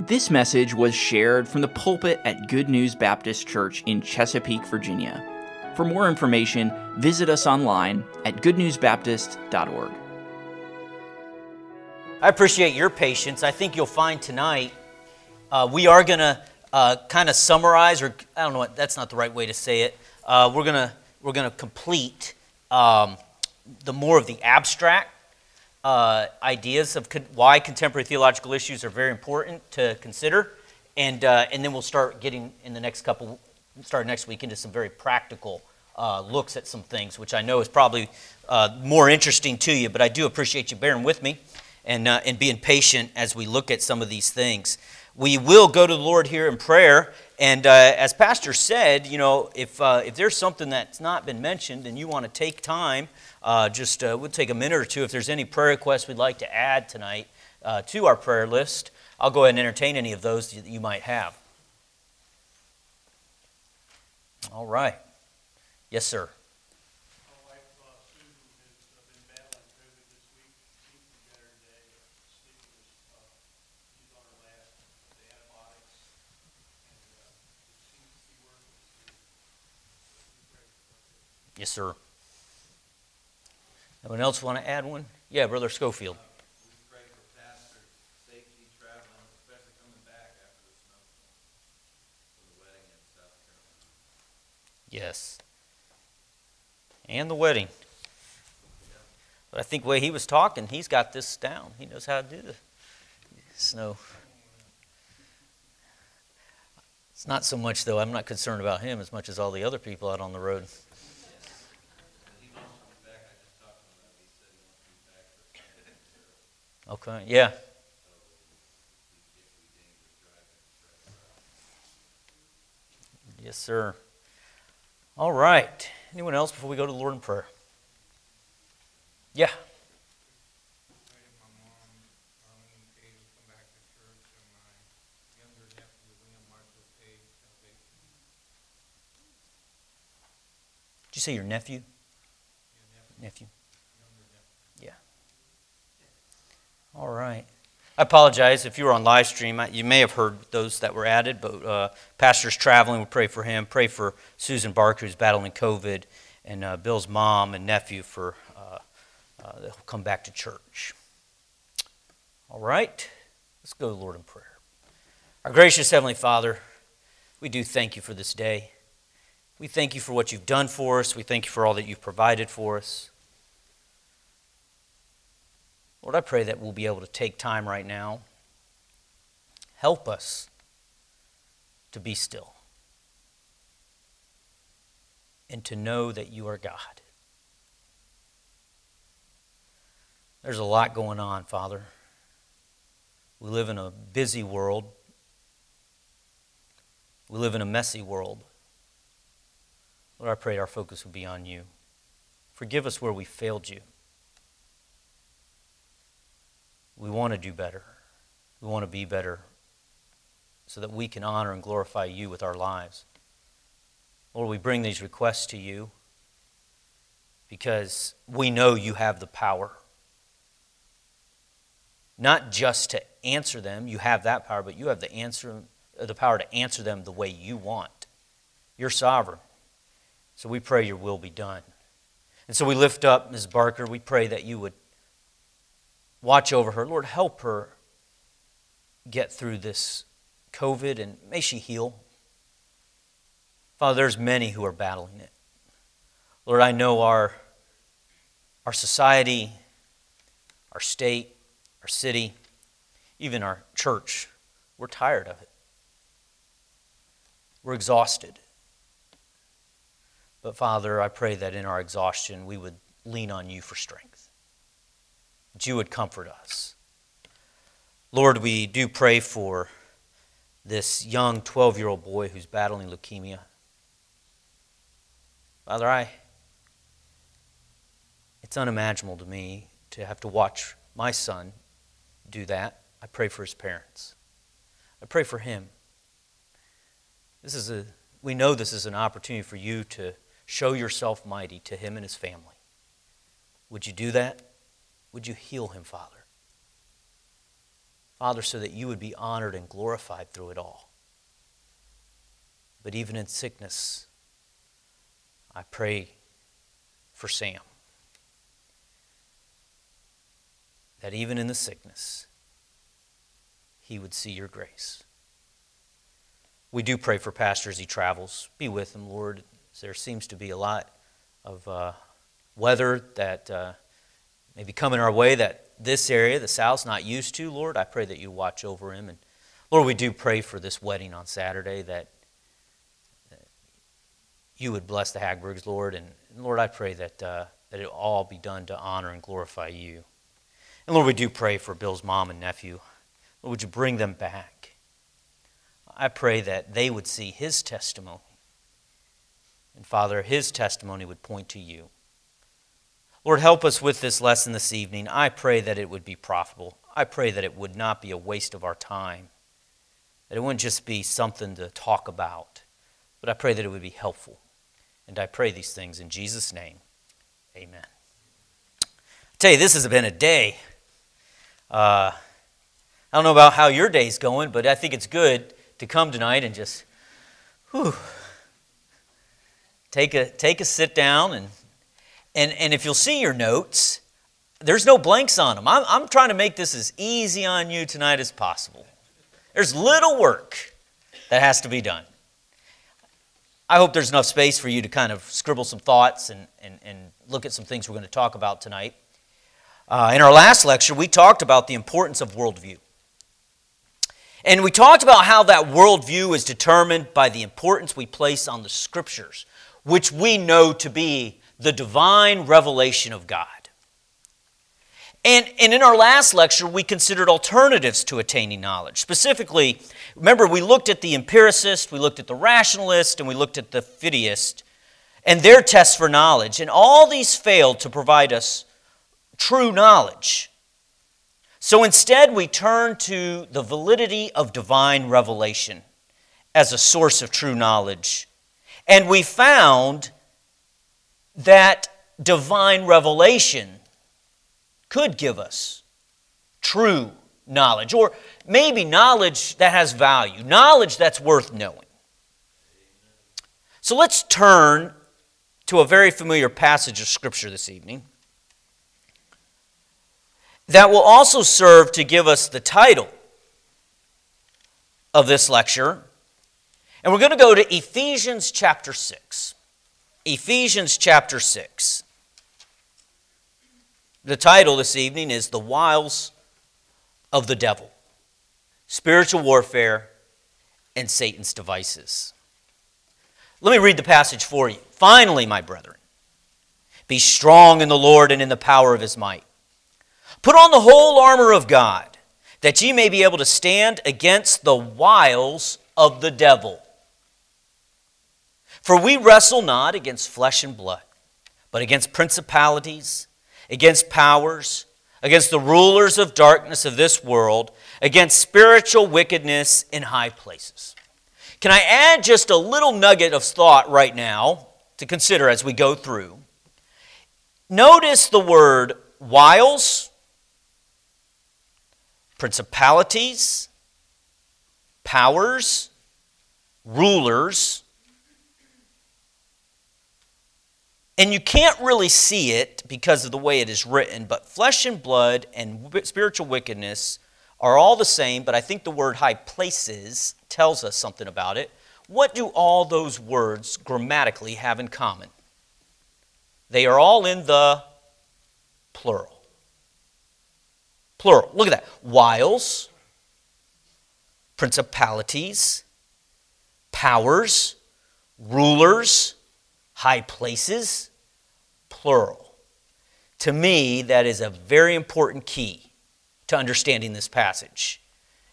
This message was shared from the pulpit at Good News Baptist Church in Chesapeake, Virginia. For more information, visit us online at goodnewsbaptist.org. I appreciate your patience. I think you'll find tonight uh, we are going to uh, kind of summarize, or I don't know what, that's not the right way to say it. Uh, we're going to we're to complete um, the more of the abstract uh, ideas of con- why contemporary theological issues are very important to consider. And, uh, and then we'll start getting in the next couple, start next week into some very practical uh, looks at some things, which I know is probably uh, more interesting to you, but I do appreciate you bearing with me and, uh, and being patient as we look at some of these things. We will go to the Lord here in prayer. And as Pastor said, you know, if, if there's something that's not been mentioned and you want to take time, uh, just uh, we'll take a minute or two. If there's any prayer requests we'd like to add tonight uh, to our prayer list, I'll go ahead and entertain any of those that you might have. All right. Yes, sir. Yes, sir. Anyone else want to add one? Yeah, Brother Schofield. Yes. And the wedding. But I think the way he was talking, he's got this down. He knows how to do the snow. It's not so much, though, I'm not concerned about him as much as all the other people out on the road. Okay, yeah. Yes, sir. All right. Anyone else before we go to the Lord in prayer? Yeah. Did you say your nephew? nephew. All right. I apologize if you were on live stream. You may have heard those that were added, but uh, Pastor's traveling. We pray for him. Pray for Susan Barker, who's battling COVID, and uh, Bill's mom and nephew for uh, uh, they'll come back to church. All right. Let's go to the Lord in prayer. Our gracious Heavenly Father, we do thank you for this day. We thank you for what you've done for us. We thank you for all that you've provided for us. Lord, I pray that we'll be able to take time right now. Help us to be still and to know that you are God. There's a lot going on, Father. We live in a busy world. We live in a messy world. Lord, I pray our focus would be on you. Forgive us where we failed you. We want to do better. We want to be better so that we can honor and glorify you with our lives. Lord, we bring these requests to you because we know you have the power. Not just to answer them, you have that power, but you have the answer the power to answer them the way you want. You're sovereign. So we pray your will be done. And so we lift up Ms. Barker. We pray that you would watch over her. Lord, help her get through this COVID and may she heal. Father, there's many who are battling it. Lord, I know our, our society, our state, our city, even our church, we're tired of it. We're exhausted. But Father, I pray that in our exhaustion we would lean on you for strength that you would comfort us. Lord, we do pray for this young 12 year old boy who's battling leukemia. Father, I, it's unimaginable to me to have to watch my son do that. I pray for his parents. I pray for him. This is a, we know this is an opportunity for you to show yourself mighty to him and his family. Would you do that? Would you heal him, Father? Father, so that you would be honored and glorified through it all. But even in sickness, I pray for Sam. That even in the sickness, he would see your grace. We do pray for Pastor as he travels. Be with him, Lord. There seems to be a lot of uh, weather that uh, may be coming our way that this area, the South's not used to. Lord, I pray that you watch over him. And Lord, we do pray for this wedding on Saturday that you would bless the Hagbergs, Lord. And, and Lord, I pray that, uh, that it all be done to honor and glorify you. And Lord, we do pray for Bill's mom and nephew. Lord, would you bring them back? I pray that they would see his testimony. And Father, his testimony would point to you. Lord, help us with this lesson this evening. I pray that it would be profitable. I pray that it would not be a waste of our time, that it wouldn't just be something to talk about, but I pray that it would be helpful. And I pray these things in Jesus' name. Amen. I tell you, this has been a day. Uh, I don't know about how your day's going, but I think it's good to come tonight and just whew, take a take a sit down and and and if you'll see your notes, there's no blanks on them. I'm, I'm trying to make this as easy on you tonight as possible. There's little work that has to be done. I hope there's enough space for you to kind of scribble some thoughts and, and, and look at some things we're going to talk about tonight. Uh, in our last lecture, we talked about the importance of worldview. And we talked about how that worldview is determined by the importance we place on the scriptures, which we know to be the divine revelation of God. And, and in our last lecture, we considered alternatives to attaining knowledge. Specifically, remember, we looked at the empiricist, we looked at the rationalist, and we looked at the fideist and their tests for knowledge. And all these failed to provide us true knowledge. So instead, we turn to the validity of divine revelation as a source of true knowledge. And we found that divine revelation could give us true knowledge, or maybe knowledge that has value, knowledge that's worth knowing. So let's turn to a very familiar passage of Scripture this evening that will also serve to give us the title of this lecture. And we're going to go to Ephesians chapter 6. Ephesians chapter 6. The title this evening is The Wiles of the Devil Spiritual Warfare and Satan's Devices. Let me read the passage for you. Finally, my brethren, be strong in the Lord and in the power of his might. Put on the whole armor of God, that ye may be able to stand against the wiles of the devil. For we wrestle not against flesh and blood, but against principalities, against powers, against the rulers of darkness of this world, against spiritual wickedness in high places. Can I add just a little nugget of thought right now to consider as we go through? Notice the word wiles, principalities, powers, rulers, And you can't really see it because of the way it is written, but flesh and blood and spiritual wickedness are all the same, but I think the word high places tells us something about it. What do all those words grammatically have in common? They are all in the plural. Plural. Look at that. Wiles, principalities, powers, rulers, high places, plural. To me, that is a very important key to understanding this passage.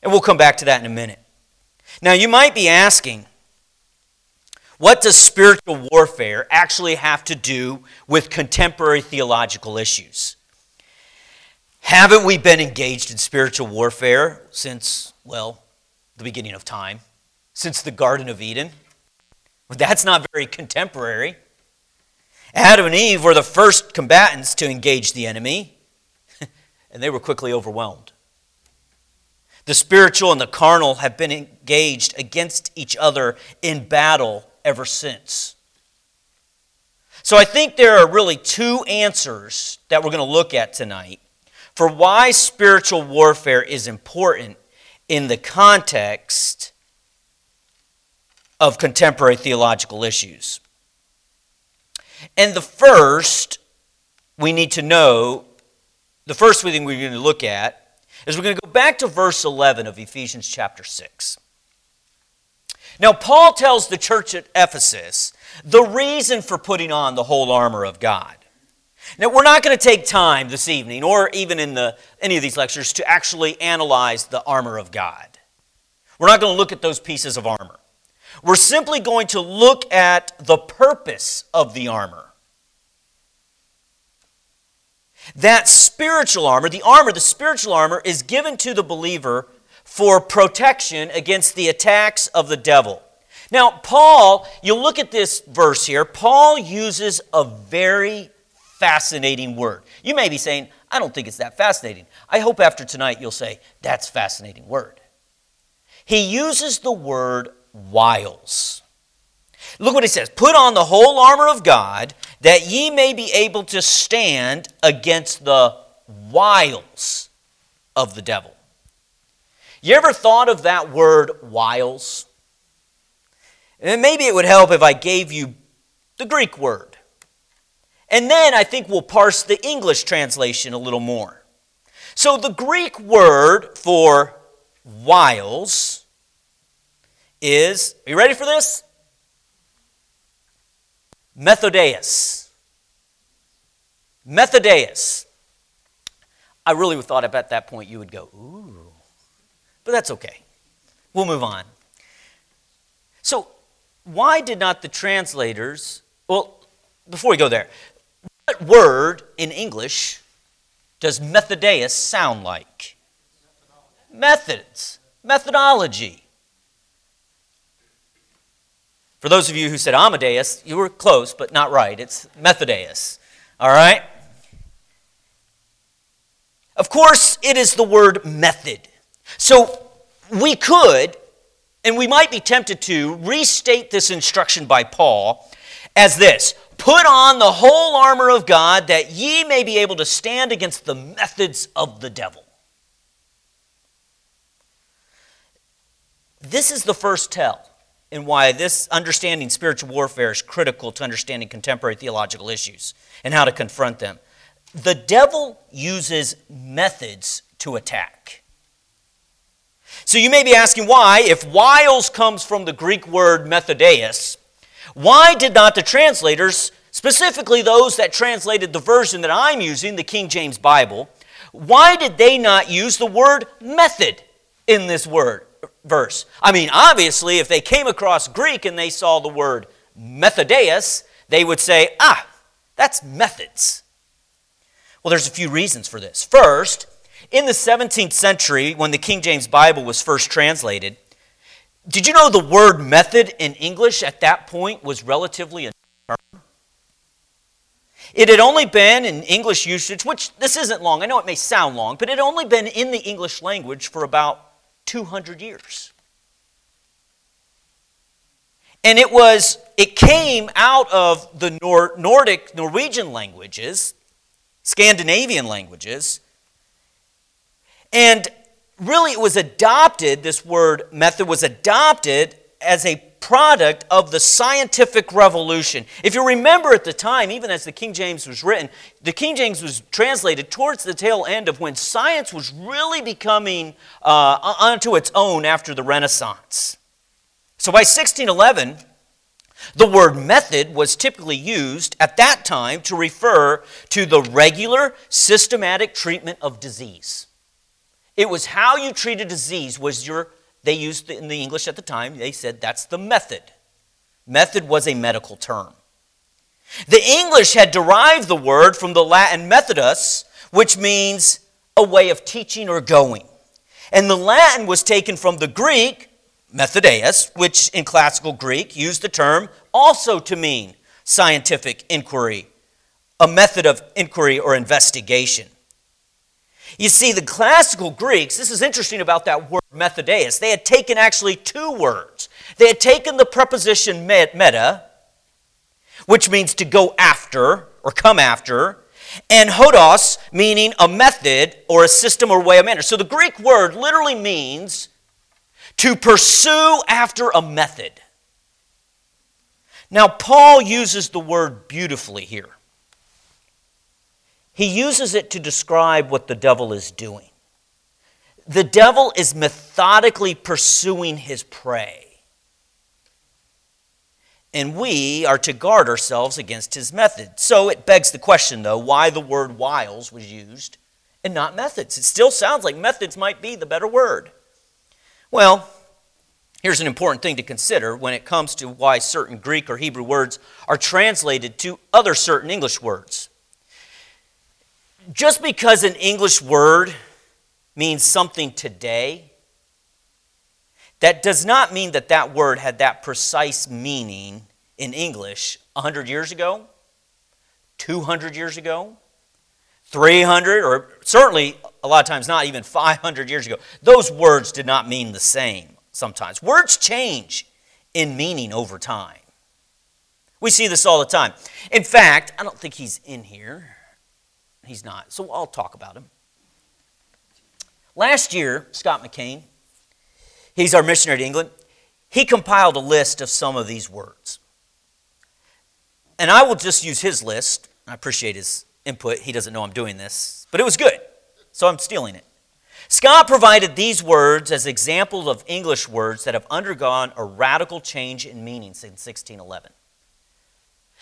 And we'll come back to that in a minute. Now, you might be asking, what does spiritual warfare actually have to do with contemporary theological issues? Haven't we been engaged in spiritual warfare since, well, the beginning of time? Since the Garden of Eden? But that's not very contemporary. Adam and Eve were the first combatants to engage the enemy, and they were quickly overwhelmed. The spiritual and the carnal have been engaged against each other in battle ever since. So I think there are really two answers that we're going to look at tonight for why spiritual warfare is important in the context of contemporary theological issues. And the first we need to know, the first thing we're going to look at is we're going to go back to verse 11 of Ephesians chapter 6. Now, Paul tells the church at Ephesus the reason for putting on the whole armor of God. Now, we're not going to take time this evening, or even in the, any of these lectures, to actually analyze the armor of God. We're not going to look at those pieces of armor. We're simply going to look at the purpose of the armor. That spiritual armor, the armor, the spiritual armor, is given to the believer for protection against the attacks of the devil. Now, Paul, you look at this verse here, Paul uses a very fascinating word. You may be saying, I don't think it's that fascinating. I hope after tonight you'll say, that's fascinating word. He uses the word wiles. Look what he says Put on the whole armor of God, that ye may be able to stand against the wiles of the devil. You ever thought of that word wiles? And maybe it would help if I gave you the Greek word. And then I think we'll parse the English translation a little more. So the Greek word for wiles is, are you ready for this? Methodeus. Methodeus. I really thought at that point you would go, ooh. But that's okay. We'll move on. So, why did not the translators, well, before we go there, what word in English does Methodeus sound like? Methods, methodology. For those of you who said Amadeus, you were close, but not right. It's Methodeus. All right? Of course, it is the word method. So we could, and we might be tempted to, restate this instruction by Paul as this Put on the whole armor of God that ye may be able to stand against the methods of the devil. This is the first tell in why this understanding spiritual warfare is critical to understanding contemporary theological issues and how to confront them. The devil uses methods to attack. So you may be asking why, if wiles comes from the Greek word methodeus, why did not the translators, specifically those that translated the version that I'm using, the King James Bible, why did they not use the word method in this word verse? I mean, obviously, if they came across Greek and they saw the word methodeus, they would say, ah, that's methods. Well, there's a few reasons for this. First, in the 17th century, when the King James Bible was first translated, did you know the word method in English at that point was relatively a term? It had only been in English usage, which this isn't long, I know it may sound long, but it had only been in the English language for about 200 years. And it was, it came out of the Nor- Nordic, Norwegian languages, Scandinavian languages, and really, it was adopted, this word method was adopted as a product of the scientific revolution. If you remember at the time, even as the King James was written, the King James was translated towards the tail end of when science was really becoming uh, onto its own after the Renaissance. So by 1611, the word method was typically used at that time to refer to the regular, systematic treatment of disease. It was how you treat a disease was your, they used in the English at the time, they said that's the method. Method was a medical term. The English had derived the word from the Latin methodus, which means a way of teaching or going. And the Latin was taken from the Greek, methodeus, which in classical Greek used the term also to mean scientific inquiry, a method of inquiry or investigation. You see, the classical Greeks, this is interesting about that word methodeus, they had taken actually two words. They had taken the preposition meta, which means to go after or come after, and hodos, meaning a method or a system or way of manner. So the Greek word literally means to pursue after a method. Now, Paul uses the word beautifully here. He uses it to describe what the devil is doing. The devil is methodically pursuing his prey. And we are to guard ourselves against his method. So it begs the question, though, why the word wiles was used and not methods. It still sounds like methods might be the better word. Well, here's an important thing to consider when it comes to why certain Greek or Hebrew words are translated to other certain English words. Just because an English word means something today, that does not mean that that word had that precise meaning in English 100 years ago, 200 years ago, 300, or certainly a lot of times not even 500 years ago. Those words did not mean the same sometimes. Words change in meaning over time. We see this all the time. In fact, I don't think he's in here. He's not. So I'll talk about him. Last year, Scott McCain, he's our missionary to England, he compiled a list of some of these words. And I will just use his list. I appreciate his input. He doesn't know I'm doing this, but it was good. So I'm stealing it. Scott provided these words as examples of English words that have undergone a radical change in meaning since 1611.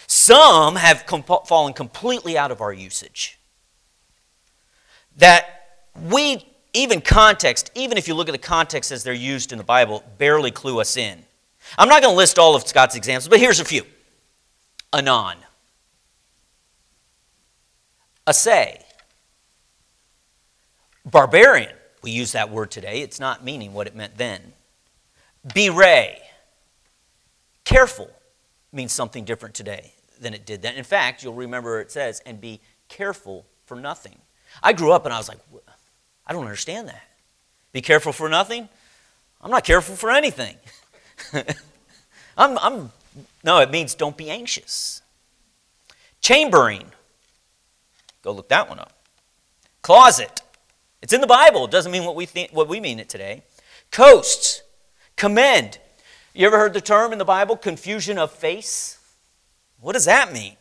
Some have fallen completely out of our usage that we, even context, even if you look at the context as they're used in the Bible, barely clue us in. I'm not going to list all of Scott's examples, but here's a few anon, assay, barbarian. We use that word today, it's not meaning what it meant then. Bewray, careful means something different today than it did then. In fact, you'll remember it says, and be careful for nothing. I grew up and I was like, I don't understand that. Be careful for nothing? I'm not careful for anything. I'm, I'm, no, it means don't be anxious. Chambering. Go look that one up. Closet. It's in the Bible. It doesn't mean what we, think, what we mean it today. Coasts. Commend. You ever heard the term in the Bible, confusion of face? What does that mean?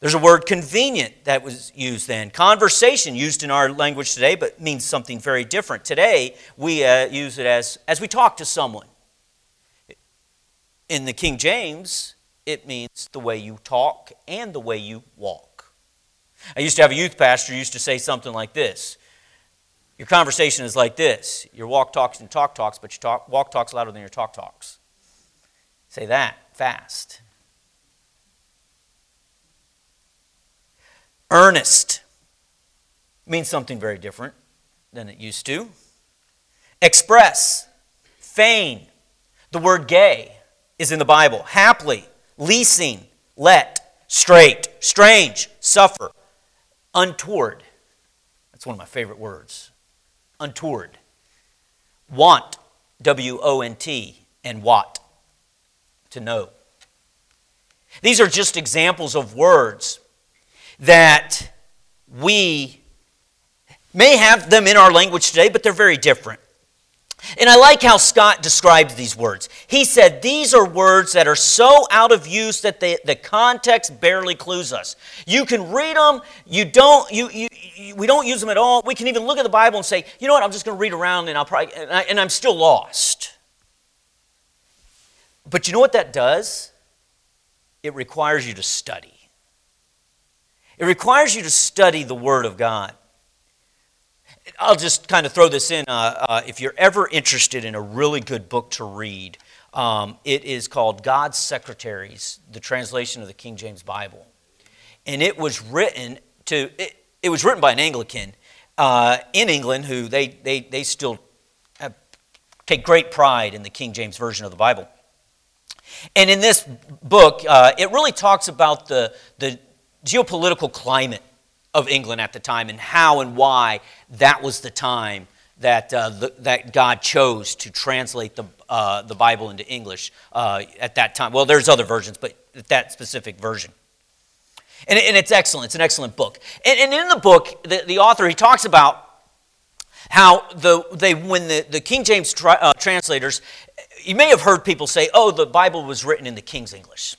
There's a word convenient that was used then. Conversation, used in our language today, but means something very different. Today, we uh, use it as as we talk to someone. In the King James, it means the way you talk and the way you walk. I used to have a youth pastor used to say something like this. Your conversation is like this. Your walk talks and talk talks, but your talk, walk talks louder than your talk talks. Say that fast. Earnest means something very different than it used to. Express, feign. The word gay is in the Bible. Haply, leasing, let, straight, strange, suffer, untoward. That's one of my favorite words. Untoward. Want, W O N T, and what, to know. These are just examples of words that we may have them in our language today, but they're very different. And I like how Scott described these words. He said these are words that are so out of use that they, the context barely clues us. You can read them, you don't, you, you, you, we don't use them at all. We can even look at the Bible and say, you know what, I'm just going to read around and I'll probably, and, I, and I'm still lost. But you know what that does? It requires you to study. It requires you to study the Word of God. I'll just kind of throw this in. Uh, uh, if you're ever interested in a really good book to read, um, it is called God's Secretaries, the translation of the King James Bible. And it was written to, it, it was written by an Anglican uh, in England who they, they, they still have, take great pride in the King James Version of the Bible. And in this book, uh, it really talks about the, the, geopolitical climate of England at the time and how and why that was the time that, uh, the, that God chose to translate the, uh, the Bible into English uh, at that time. Well, there's other versions, but that specific version. And, and it's excellent. It's an excellent book. And, and in the book, the, the author, he talks about how the, they, when the, the King James tra- uh, translators, you may have heard people say, oh, the Bible was written in the King's English.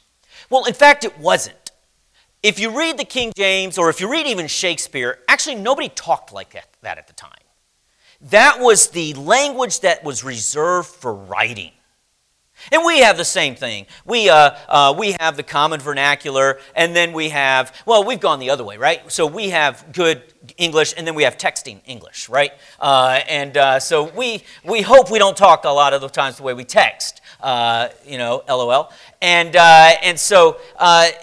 Well, in fact, it wasn't. If you read the King James or if you read even Shakespeare, actually nobody talked like that, at the time. That was the language that was reserved for writing. And we have the same thing. We, uh, uh, we have the common vernacular, and then we have, well, we've gone the other way, right? So we have good English, and then we have texting English, right? Uh, and uh, so we, we hope we don't talk a lot of the times the way we text, uh, you know, LOL. And, uh, and so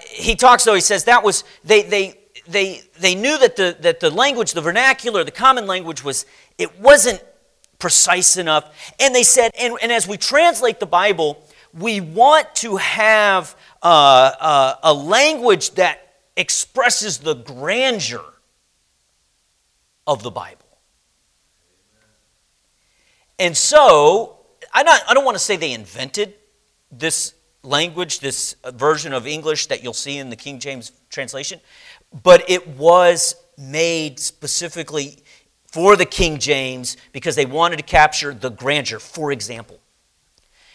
he talks, though, he says that was, they, they, they, they knew that the, that the language, the vernacular, the common language was, it wasn't precise enough. And they said, and, and as we translate the Bible, we want to have uh, uh, a language that expresses the grandeur of the Bible. And so, I, not, I don't want to say they invented this language, this uh, version of English that you'll see in the King James translation, but it was made specifically for the King James because they wanted to capture the grandeur. For example,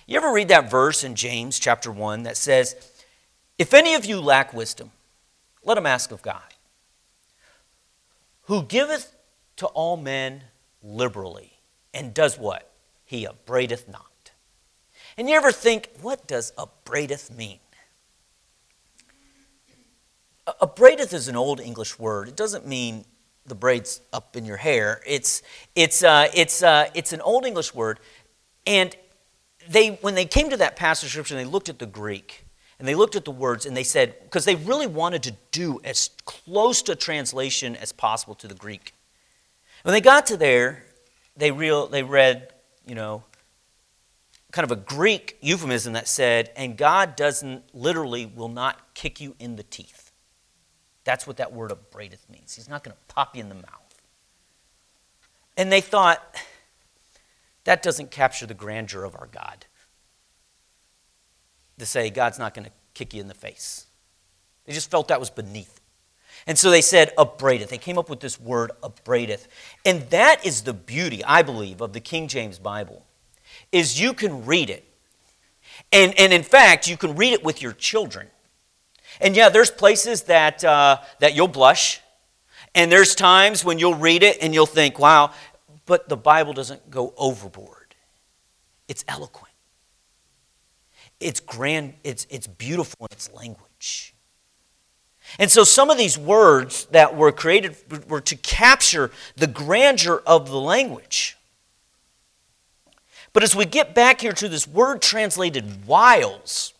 you ever read that verse in James chapter 1 that says, If any of you lack wisdom, let him ask of God, who giveth to all men liberally, and does what? He upbraideth not. And you ever think, what does upbraideth mean? Upbraideth is an old English word. It doesn't mean the braids up in your hair. It's, it's, uh, it's, uh, it's an Old English word. And they, when they came to that passage of Scripture, they looked at the Greek and they looked at the words and they said, because they really wanted to do as close to translation as possible to the Greek. When they got to there, they, real, they read, you know, kind of a Greek euphemism that said, and God doesn't literally will not kick you in the teeth. That's what that word upbraideth means. He's not going to pop you in the mouth. And they thought, that doesn't capture the grandeur of our God. To say God's not going to kick you in the face. They just felt that was beneath. And so they said, upbraideth. They came up with this word, upbraideth. And that is the beauty, I believe, of the King James Bible, is you can read it. And, and in fact, you can read it with your children. And yeah, there's places that, uh, that you'll blush, and there's times when you'll read it and you'll think, wow, but the Bible doesn't go overboard. It's eloquent, it's grand, it's, it's beautiful in its language. And so some of these words that were created were to capture the grandeur of the language. But as we get back here to this word translated wiles,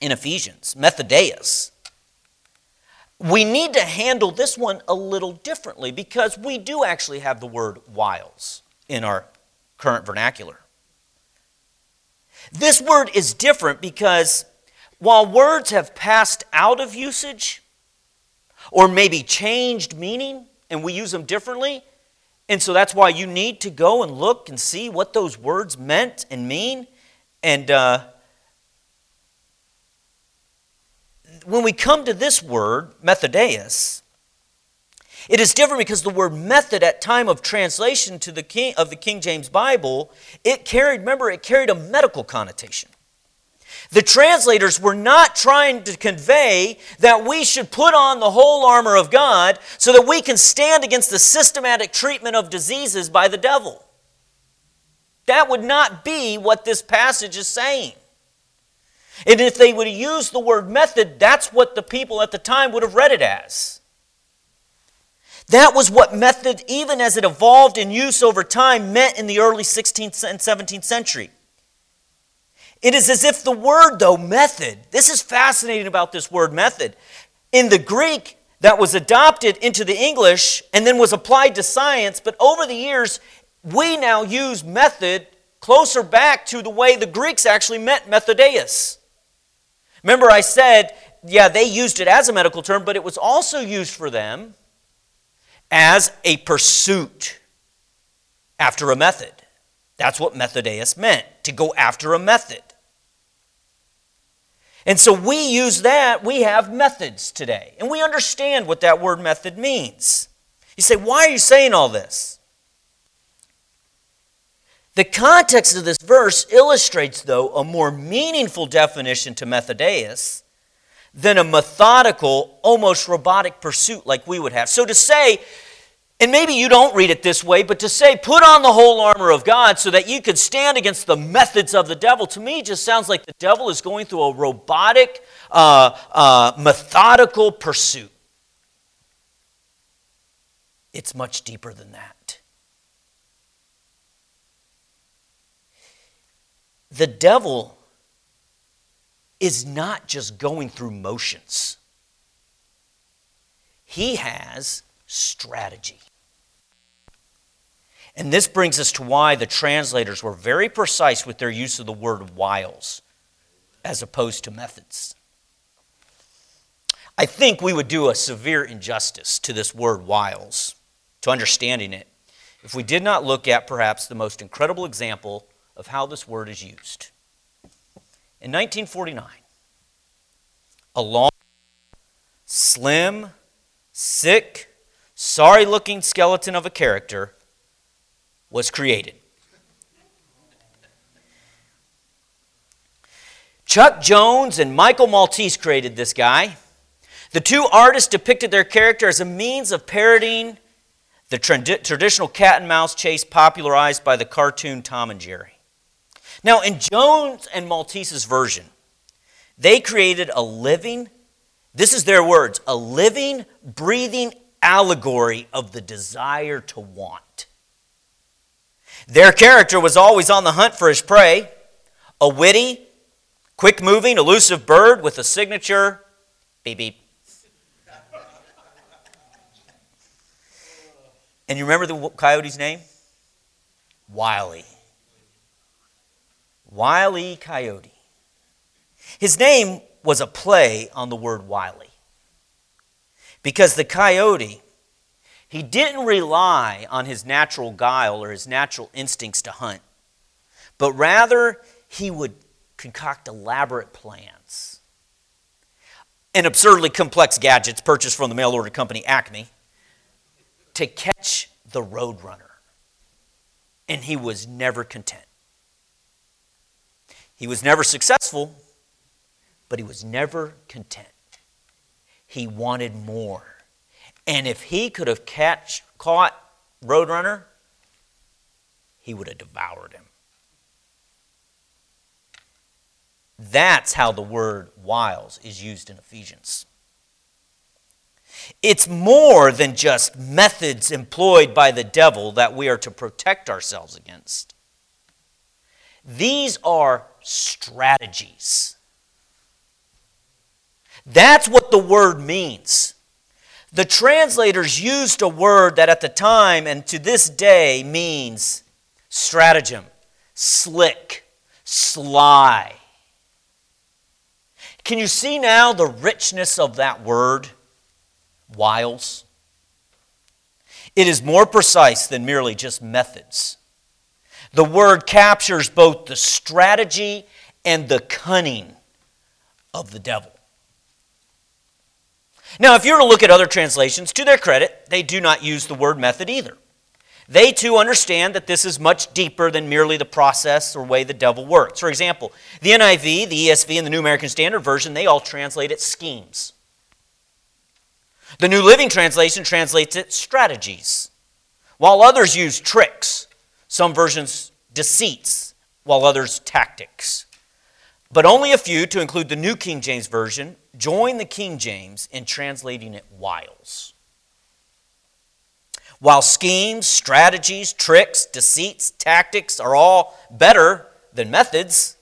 in Ephesians, methodeus. We need to handle this one a little differently because we do actually have the word wiles in our current vernacular. This word is different because while words have passed out of usage or maybe changed meaning and we use them differently, and so that's why you need to go and look and see what those words meant and mean. And uh, when we come to this word, methodeus, it is different because the word method at time of translation to the King, of the King James Bible, it carried, remember, it carried a medical connotation. The translators were not trying to convey that we should put on the whole armor of God so that we can stand against the systematic treatment of diseases by the devil. That would not be what this passage is saying. And if they would have used the word method, that's what the people at the time would have read it as. That was what method, even as it evolved in use over time, meant in the early 16th and 17th century. It is as if the word, though, method, this is fascinating about this word method. In the Greek, that was adopted into the English and then was applied to science, but over the years, we now use method closer back to the way the Greeks actually meant methodeus. Remember, I said, yeah, they used it as a medical term, but it was also used for them as a pursuit after a method. That's what methodeus meant, to go after a method. And so we use that, we have methods today. And we understand what that word method means. You say, why are you saying all this? The context of this verse illustrates, though, a more meaningful definition to methodeus than a methodical, almost robotic pursuit like we would have. So to say, and maybe you don't read it this way, but to say, put on the whole armor of God so that you could stand against the methods of the devil, to me just sounds like the devil is going through a robotic, uh, uh, methodical pursuit. It's much deeper than that. The devil is not just going through motions, he has strategy. And this brings us to why the translators were very precise with their use of the word wiles as opposed to methods. I think we would do a severe injustice to this word wiles, to understanding it, if we did not look at perhaps the most incredible example of how this word is used. In 1949, a long, slim, sick, sorry looking skeleton of a character was created. Chuck Jones and Michael Maltese created this guy. The two artists depicted their character as a means of parodying the traditional cat and mouse chase popularized by the cartoon Tom and Jerry. Now, in Jones and Maltese's version, they created a living, this is their words, a living, breathing allegory of the desire to want. Their character was always on the hunt for his prey, a witty, quick moving, elusive bird with a signature beep beep. And you remember the coyote's name? Wiley. Wiley Coyote. His name was a play on the word wily. Because the coyote he didn't rely on his natural guile or his natural instincts to hunt, but rather he would concoct elaborate plans and absurdly complex gadgets purchased from the mail order company Acme to catch the roadrunner. And he was never content. He was never successful, but he was never content. He wanted more. And if he could have catch, caught Roadrunner, he would have devoured him. That's how the word wiles is used in Ephesians. It's more than just methods employed by the devil that we are to protect ourselves against. These are strategies. That's what the word means. The translators used a word that at the time and to this day means stratagem, slick, sly. Can you see now the richness of that word, wiles? It is more precise than merely just methods. The word captures both the strategy and the cunning of the devil. Now, if you were to look at other translations, to their credit, they do not use the word method either. They too understand that this is much deeper than merely the process or way the devil works. For example, the NIV, the ESV, and the New American Standard Version, they all translate it schemes. The New Living Translation translates it strategies, while others use tricks, some versions deceits, while others tactics. But only a few, to include the New King James Version, join the King James in translating it wiles. While schemes, strategies, tricks, deceits, tactics are all better than methods,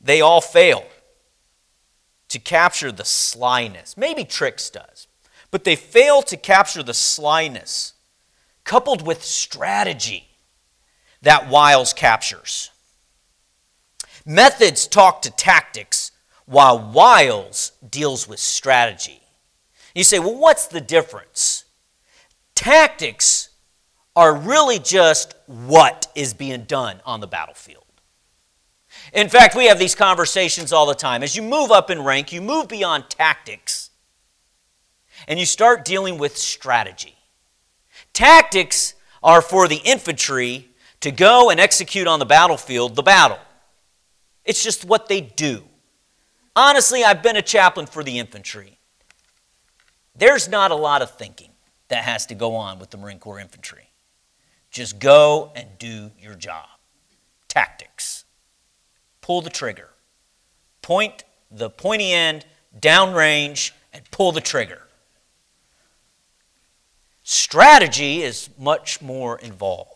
they all fail to capture the slyness. Maybe tricks does, but they fail to capture the slyness coupled with strategy that wiles captures. Methods talk to tactics, while wiles deals with strategy. You say, well, what's the difference? Tactics are really just what is being done on the battlefield. In fact, we have these conversations all the time. As you move up in rank, you move beyond tactics and you start dealing with strategy. Tactics are for the infantry to go and execute on the battlefield the battle. It's just what they do. Honestly, I've been a chaplain for the infantry. There's not a lot of thinking that has to go on with the Marine Corps infantry. Just go and do your job. Tactics. Pull the trigger. Point the pointy end downrange and pull the trigger. Strategy is much more involved.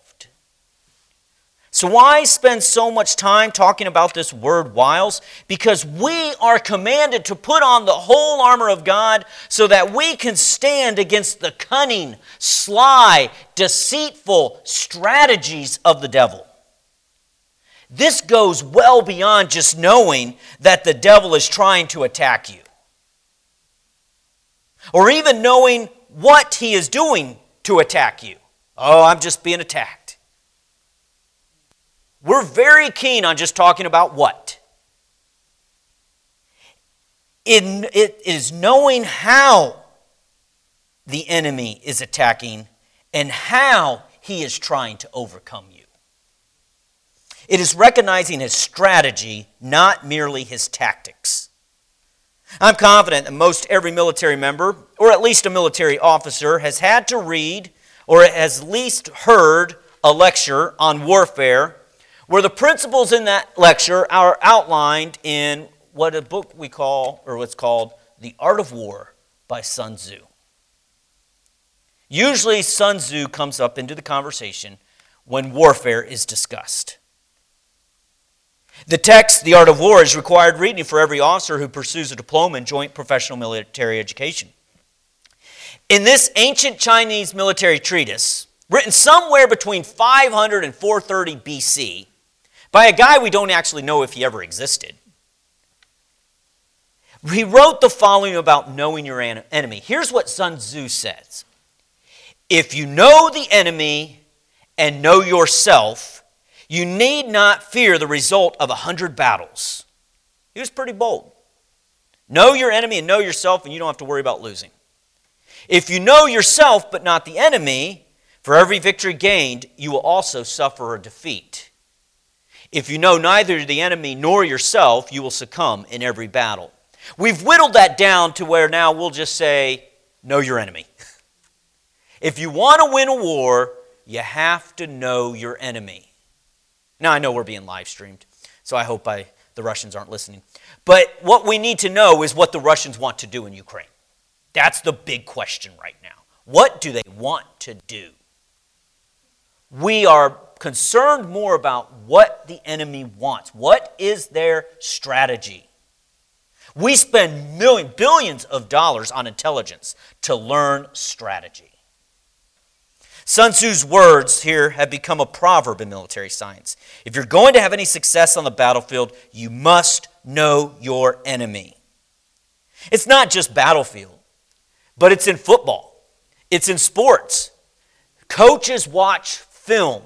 So, why spend so much time talking about this word wiles? Because we are commanded to put on the whole armor of God so that we can stand against the cunning, sly, deceitful strategies of the devil. This goes well beyond just knowing that the devil is trying to attack you, or even knowing what he is doing to attack you. Oh, I'm just being attacked. We're very keen on just talking about what. In, it is knowing how the enemy is attacking and how he is trying to overcome you. It is recognizing his strategy, not merely his tactics. I'm confident that most every military member, or at least a military officer, has had to read or has at least heard a lecture on warfare where the principles in that lecture are outlined in what a book we call, or what's called, The Art of War by Sun Tzu. Usually, Sun Tzu comes up into the conversation when warfare is discussed. The text, The Art of War, is required reading for every officer who pursues a diploma in joint professional military education. In this ancient Chinese military treatise, written somewhere between 500 and 430 BC, by a guy we don't actually know if he ever existed, he wrote the following about knowing your enemy. Here's what Sun Tzu says If you know the enemy and know yourself, you need not fear the result of a hundred battles. He was pretty bold. Know your enemy and know yourself, and you don't have to worry about losing. If you know yourself but not the enemy, for every victory gained, you will also suffer a defeat. If you know neither the enemy nor yourself, you will succumb in every battle. We've whittled that down to where now we'll just say, know your enemy. if you want to win a war, you have to know your enemy. Now, I know we're being live streamed, so I hope I, the Russians aren't listening. But what we need to know is what the Russians want to do in Ukraine. That's the big question right now. What do they want to do? We are concerned more about what the enemy wants. What is their strategy? We spend million, billions of dollars on intelligence to learn strategy. Sun Tzu's words here have become a proverb in military science. If you're going to have any success on the battlefield, you must know your enemy. It's not just battlefield, but it's in football, it's in sports. Coaches watch film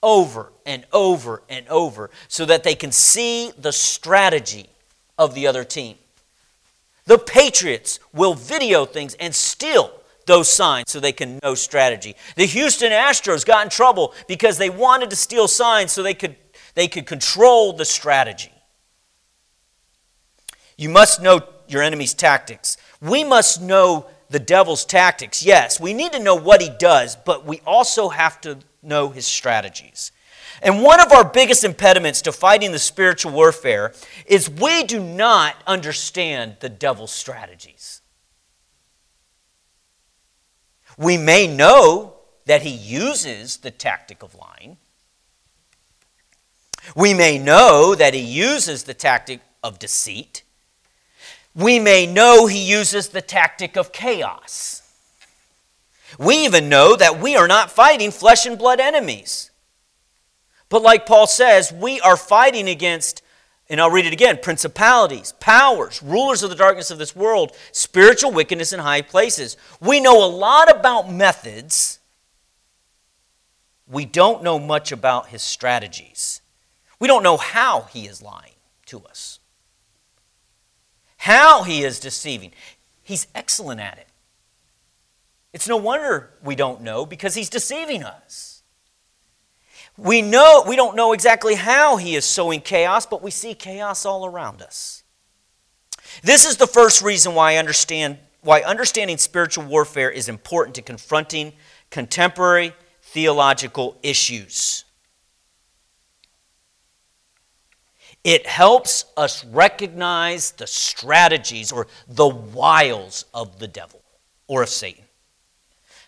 over and over and over so that they can see the strategy of the other team. The Patriots will video things and still those signs so they can know strategy. The Houston Astros got in trouble because they wanted to steal signs so they could, they could control the strategy. You must know your enemy's tactics. We must know the devil's tactics. Yes, we need to know what he does, but we also have to know his strategies. And one of our biggest impediments to fighting the spiritual warfare is we do not understand the devil's strategies. We may know that he uses the tactic of lying. We may know that he uses the tactic of deceit. We may know he uses the tactic of chaos. We even know that we are not fighting flesh and blood enemies. But like Paul says, we are fighting against And I'll read it again principalities, powers, rulers of the darkness of this world, spiritual wickedness in high places. We know a lot about methods. We don't know much about his strategies. We don't know how he is lying to us, how he is deceiving. He's excellent at it. It's no wonder we don't know because he's deceiving us. We know we don't know exactly how he is sowing chaos, but we see chaos all around us. This is the first reason why I understand why understanding spiritual warfare is important to confronting contemporary theological issues. It helps us recognize the strategies or the wiles of the devil or of Satan.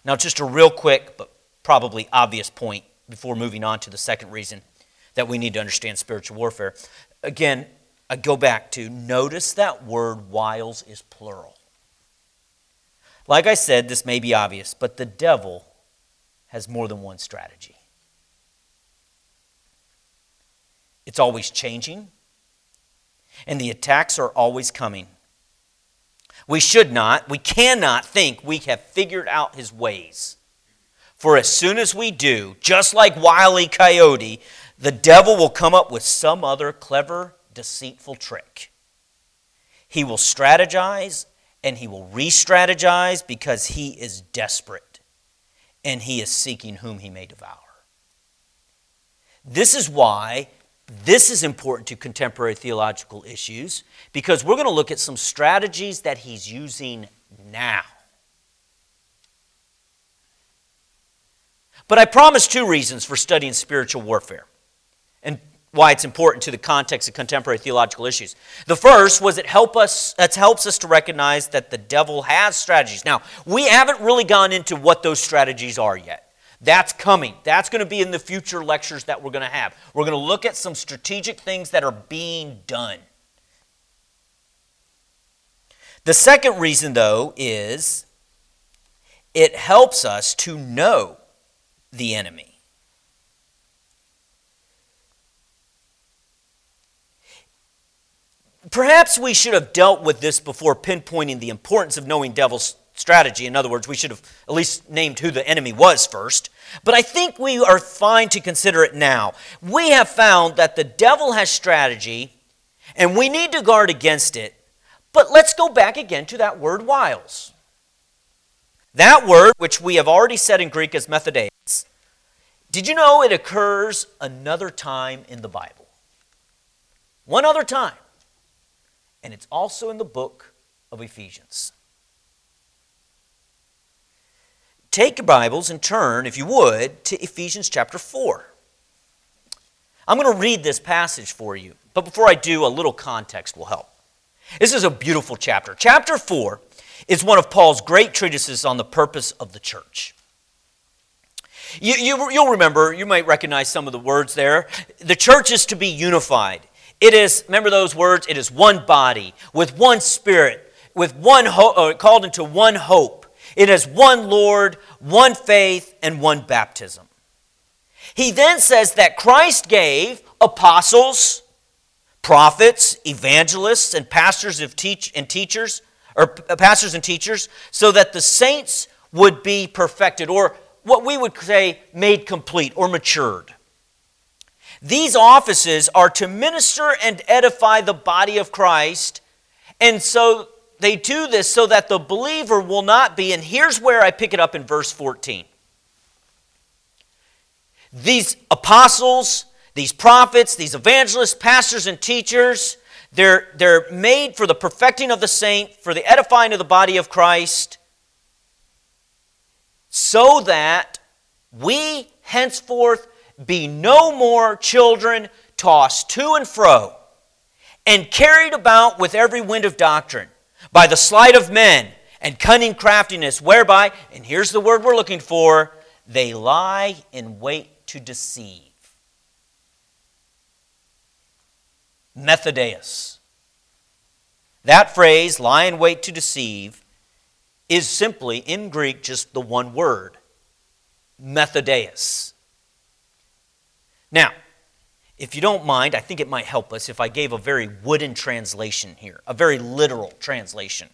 Now, just a real quick but probably obvious point before moving on to the second reason that we need to understand spiritual warfare. Again, I go back to notice that word wiles is plural. Like I said, this may be obvious, but the devil has more than one strategy. It's always changing, and the attacks are always coming. We should not, we cannot think we have figured out his ways. For as soon as we do, just like Wile E. Coyote, the devil will come up with some other clever, deceitful trick. He will strategize and he will re strategize because he is desperate and he is seeking whom he may devour. This is why this is important to contemporary theological issues because we're going to look at some strategies that he's using now. But I promised two reasons for studying spiritual warfare and why it's important to the context of contemporary theological issues. The first was it help us it helps us to recognize that the devil has strategies. Now, we haven't really gone into what those strategies are yet. That's coming. That's going to be in the future lectures that we're going to have. We're going to look at some strategic things that are being done. The second reason, though, is it helps us to know the enemy. Perhaps we should have dealt with this before pinpointing the importance of knowing devil's strategy. In other words, we should have at least named who the enemy was first. But I think we are fine to consider it now. We have found that the devil has strategy, and we need to guard against it. But let's go back again to that word wiles. That word, which we have already said in Greek as methodeia, did you know it occurs another time in the Bible? One other time. And it's also in the book of Ephesians. Take your Bibles and turn, if you would, to Ephesians chapter 4. I'm going to read this passage for you, but before I do, a little context will help. This is a beautiful chapter. Chapter 4 is one of Paul's great treatises on the purpose of the church. You, you, you'll remember, you might recognize some of the words there. The church is to be unified. It is, remember those words? It is one body, with one spirit, with one uh, called into one hope. It is one Lord, one faith, and one baptism. He then says that Christ gave apostles, prophets, evangelists, and pastors of teach and teachers, or uh, pastors and teachers, so that the saints would be perfected, or what we would say made complete or matured. These offices are to minister and edify the body of Christ, and so they do this so that the believer will not be, and here's where I pick it up in verse 14. These apostles, these prophets, these evangelists, pastors, and teachers, they're, they're made for the perfecting of the saint, for the edifying of the body of Christ, so that we henceforth be no more children tossed to and fro and carried about with every wind of doctrine by the sleight of men and cunning craftiness, whereby, and here's the word we're looking for, they lie in wait to deceive. Methodeus. That phrase, lie in wait to deceive, is simply, in Greek, just the one word methodeus. Now, if you don't mind, I think it might help us if I gave a very wooden translation here, a very literal translation.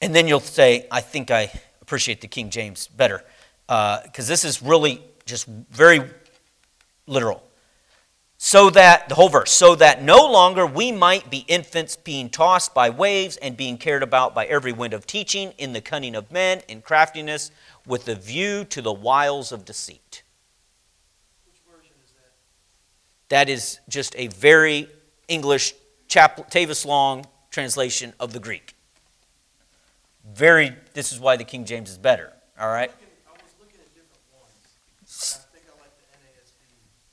And then you'll say, I think I appreciate the King James better, because uh, this is really just very literal. So that, the whole verse, so that no longer we might be infants being tossed by waves and being carried about by every wind of teaching in the cunning of men, in craftiness, with a view to the wiles of deceit. That is just a very English, Chap- Tavis Long translation of the Greek. Very, this is why the King James is better, all right?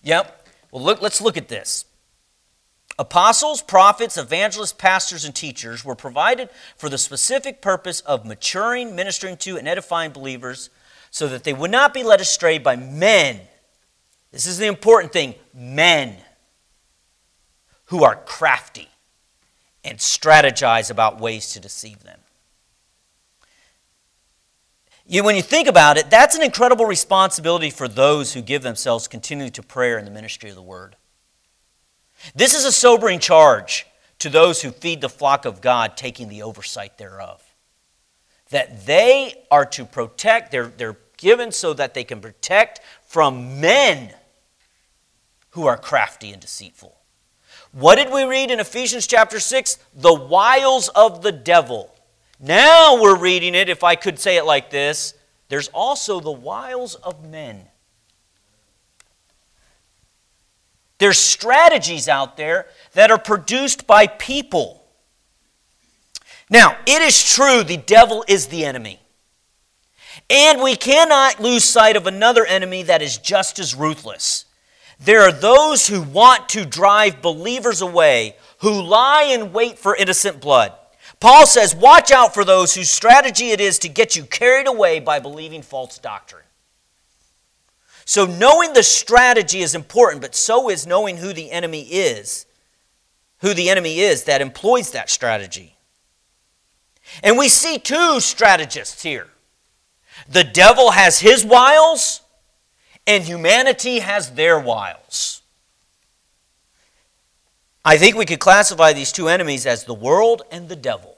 Yep. Well, look, let's look at this. Apostles, prophets, evangelists, pastors, and teachers were provided for the specific purpose of maturing, ministering to, and edifying believers so that they would not be led astray by men this is the important thing men who are crafty and strategize about ways to deceive them. You, when you think about it, that's an incredible responsibility for those who give themselves continually to prayer and the ministry of the word. This is a sobering charge to those who feed the flock of God, taking the oversight thereof. That they are to protect, they're, they're given so that they can protect from men who are crafty and deceitful. What did we read in Ephesians chapter 6? The wiles of the devil. Now we're reading it, if I could say it like this there's also the wiles of men. There's strategies out there that are produced by people. Now, it is true the devil is the enemy. And we cannot lose sight of another enemy that is just as ruthless. There are those who want to drive believers away, who lie in wait for innocent blood. Paul says, Watch out for those whose strategy it is to get you carried away by believing false doctrine. So, knowing the strategy is important, but so is knowing who the enemy is, who the enemy is that employs that strategy. And we see two strategists here. The devil has his wiles, and humanity has their wiles. I think we could classify these two enemies as the world and the devil.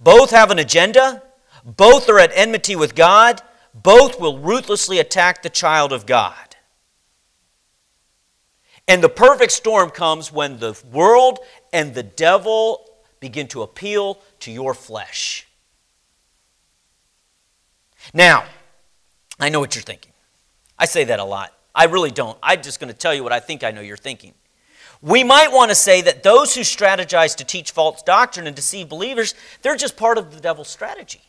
Both have an agenda, both are at enmity with God, both will ruthlessly attack the child of God. And the perfect storm comes when the world and the devil begin to appeal to your flesh. Now, I know what you're thinking. I say that a lot. I really don't. I'm just going to tell you what I think I know you're thinking. We might want to say that those who strategize to teach false doctrine and deceive believers, they're just part of the devil's strategy.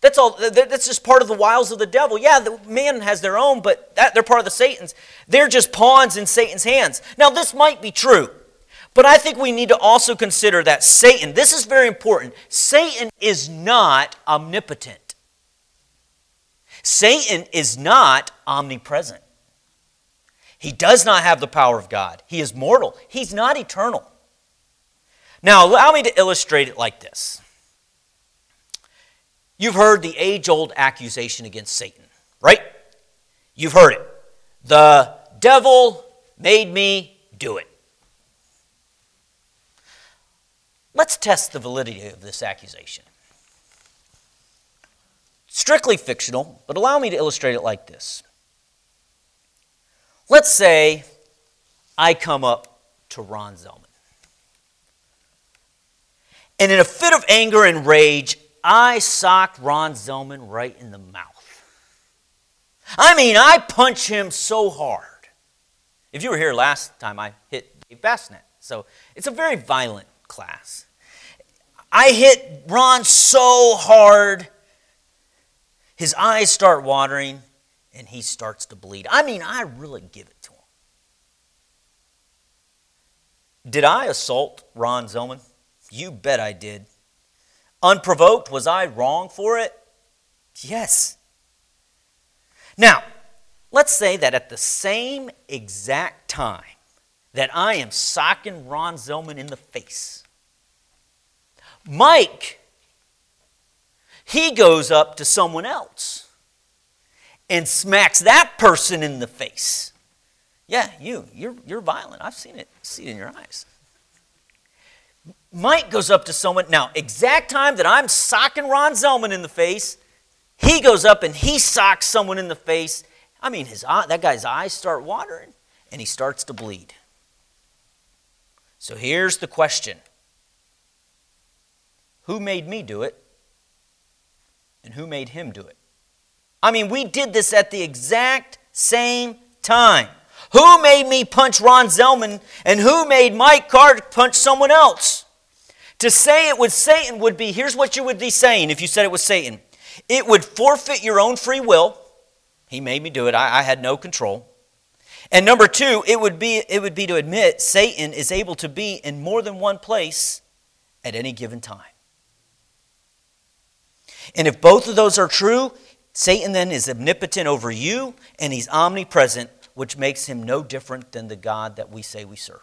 That's all. That's just part of the wiles of the devil. Yeah, the man has their own, but that, they're part of the Satan's. They're just pawns in Satan's hands. Now, this might be true, but I think we need to also consider that Satan. This is very important. Satan is not omnipotent. Satan is not omnipresent. He does not have the power of God. He is mortal. He's not eternal. Now, allow me to illustrate it like this. You've heard the age old accusation against Satan, right? You've heard it. The devil made me do it. Let's test the validity of this accusation strictly fictional, but allow me to illustrate it like this. Let's say I come up to Ron Zellman. And in a fit of anger and rage, I sock Ron Zellman right in the mouth. I mean, I punch him so hard. If you were here last time, I hit Dave Bassnett. So it's a very violent class. I hit Ron so hard his eyes start watering and he starts to bleed. I mean, I really give it to him. Did I assault Ron Zellman? You bet I did. Unprovoked, was I wrong for it? Yes. Now, let's say that at the same exact time that I am socking Ron Zellman in the face, Mike he goes up to someone else and smacks that person in the face. Yeah, you, you're, you're violent. I've seen it, see it in your eyes. Mike goes up to someone, now, exact time that I'm socking Ron Zellman in the face, he goes up and he socks someone in the face. I mean, his eye, that guy's eyes start watering and he starts to bleed. So here's the question Who made me do it? And who made him do it? I mean, we did this at the exact same time. Who made me punch Ron Zellman and who made Mike Carr punch someone else? To say it was Satan would be here's what you would be saying if you said it was Satan it would forfeit your own free will. He made me do it, I, I had no control. And number two, it would, be, it would be to admit Satan is able to be in more than one place at any given time. And if both of those are true, Satan then is omnipotent over you and he's omnipresent, which makes him no different than the God that we say we serve.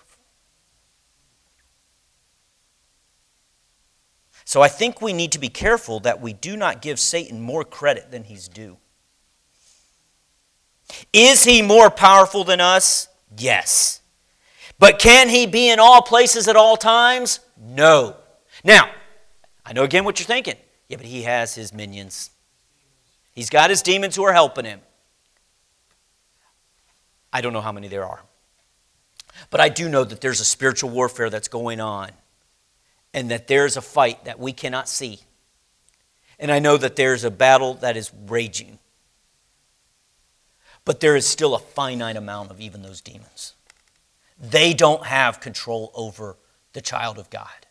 So I think we need to be careful that we do not give Satan more credit than he's due. Is he more powerful than us? Yes. But can he be in all places at all times? No. Now, I know again what you're thinking. Yeah, but he has his minions. He's got his demons who are helping him. I don't know how many there are. But I do know that there's a spiritual warfare that's going on and that there's a fight that we cannot see. And I know that there's a battle that is raging. But there is still a finite amount of even those demons. They don't have control over the child of God.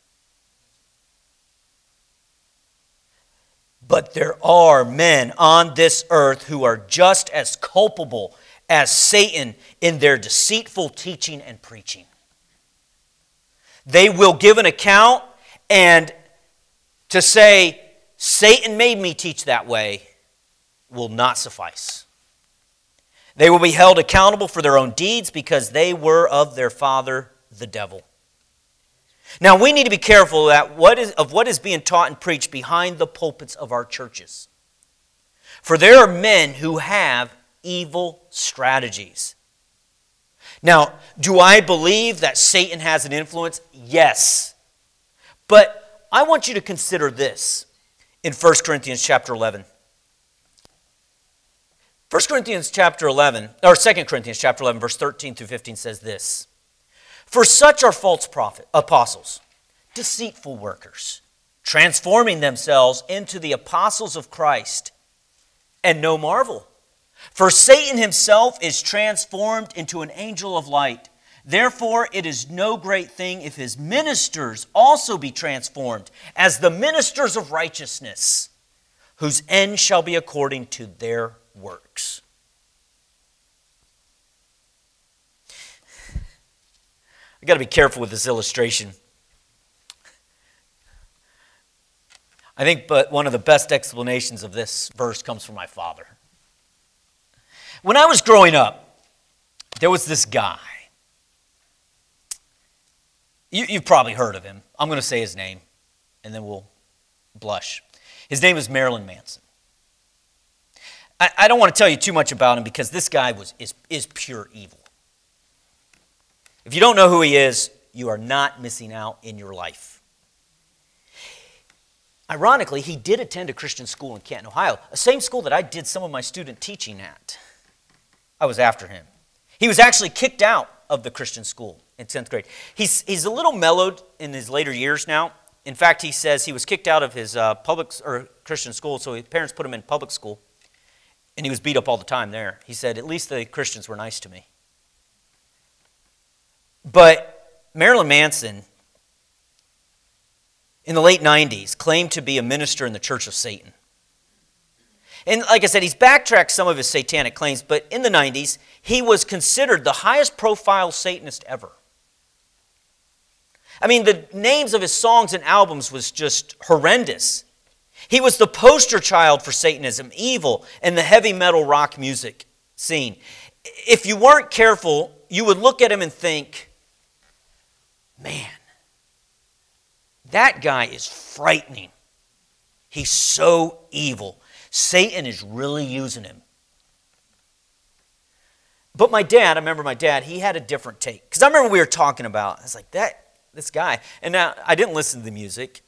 But there are men on this earth who are just as culpable as Satan in their deceitful teaching and preaching. They will give an account and to say, Satan made me teach that way, will not suffice. They will be held accountable for their own deeds because they were of their father, the devil. Now, we need to be careful that what is, of what is being taught and preached behind the pulpits of our churches. For there are men who have evil strategies. Now, do I believe that Satan has an influence? Yes. But I want you to consider this in 1 Corinthians chapter 11. 1 Corinthians chapter 11, or 2 Corinthians chapter 11, verse 13 through 15 says this For such are false prophet, apostles, deceitful workers, transforming themselves into the apostles of Christ. And no marvel, for Satan himself is transformed into an angel of light. Therefore, it is no great thing if his ministers also be transformed as the ministers of righteousness, whose end shall be according to their works. I've got to be careful with this illustration. I think but one of the best explanations of this verse comes from my father. When I was growing up, there was this guy you, you've probably heard of him. I'm going to say his name, and then we'll blush. His name is Marilyn Manson. I, I don't want to tell you too much about him because this guy was, is, is pure evil. If you don't know who he is, you are not missing out in your life. Ironically, he did attend a Christian school in Canton, Ohio, the same school that I did some of my student teaching at. I was after him. He was actually kicked out of the Christian school in 10th grade. He's, he's a little mellowed in his later years now. In fact, he says he was kicked out of his uh, public or Christian school, so his parents put him in public school, and he was beat up all the time there. He said, At least the Christians were nice to me. But Marilyn Manson, in the late 90s, claimed to be a minister in the Church of Satan. And like I said, he's backtracked some of his satanic claims, but in the 90s, he was considered the highest profile Satanist ever. I mean, the names of his songs and albums was just horrendous. He was the poster child for Satanism, evil, and the heavy metal rock music scene. If you weren't careful, you would look at him and think, man, that guy is frightening. He's so evil. Satan is really using him. But my dad, I remember my dad, he had a different take. Because I remember we were talking about, I was like, that, this guy. And now I didn't listen to the music.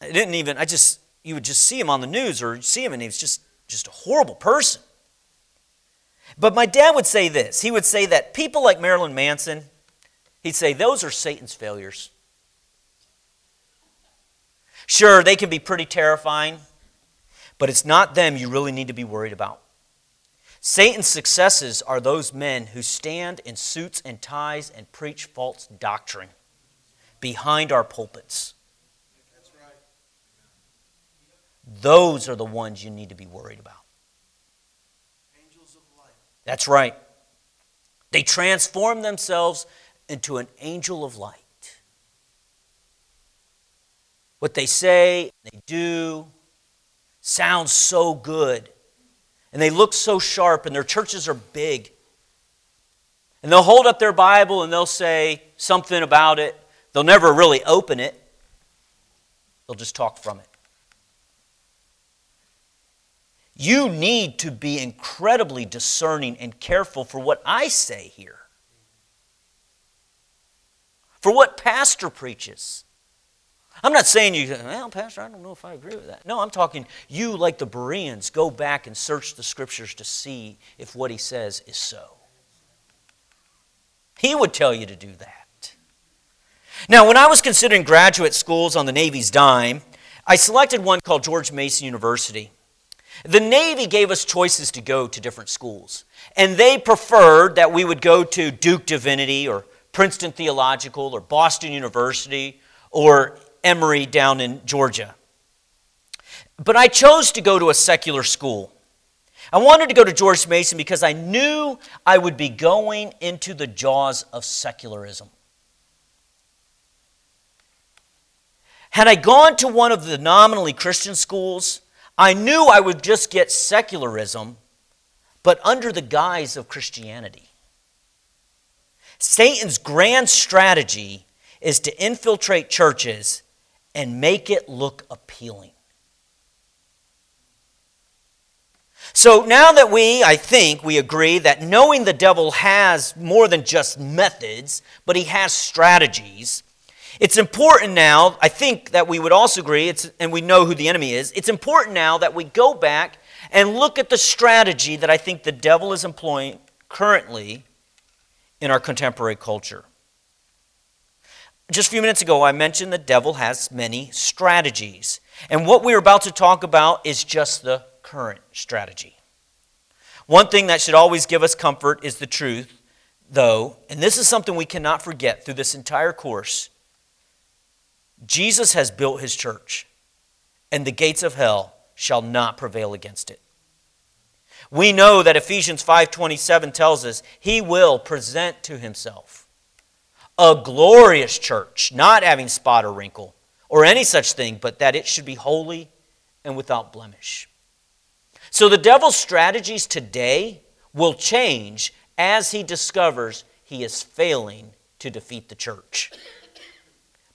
I didn't even, I just, you would just see him on the news or see him and he was just, just a horrible person. But my dad would say this. He would say that people like Marilyn Manson, he'd say, those are Satan's failures. Sure, they can be pretty terrifying, but it's not them you really need to be worried about. Satan's successes are those men who stand in suits and ties and preach false doctrine behind our pulpits. Those are the ones you need to be worried about. That's right. They transform themselves into an angel of light. What they say, they do, sounds so good. And they look so sharp, and their churches are big. And they'll hold up their Bible and they'll say something about it. They'll never really open it, they'll just talk from it. You need to be incredibly discerning and careful for what I say here, for what Pastor preaches. I'm not saying you, well, Pastor, I don't know if I agree with that. No, I'm talking you, like the Bereans, go back and search the scriptures to see if what he says is so. He would tell you to do that. Now, when I was considering graduate schools on the Navy's dime, I selected one called George Mason University. The Navy gave us choices to go to different schools, and they preferred that we would go to Duke Divinity or Princeton Theological or Boston University or Emory down in Georgia. But I chose to go to a secular school. I wanted to go to George Mason because I knew I would be going into the jaws of secularism. Had I gone to one of the nominally Christian schools, I knew I would just get secularism, but under the guise of Christianity. Satan's grand strategy is to infiltrate churches and make it look appealing. So now that we, I think, we agree that knowing the devil has more than just methods, but he has strategies, it's important now, I think that we would also agree, it's, and we know who the enemy is, it's important now that we go back and look at the strategy that I think the devil is employing currently in our contemporary culture. Just a few minutes ago, I mentioned the devil has many strategies. And what we're about to talk about is just the current strategy. One thing that should always give us comfort is the truth, though, and this is something we cannot forget through this entire course Jesus has built his church, and the gates of hell shall not prevail against it. We know that Ephesians 5:27 tells us he will present to himself a glorious church, not having spot or wrinkle or any such thing, but that it should be holy and without blemish. So the devil's strategies today will change as he discovers he is failing to defeat the church.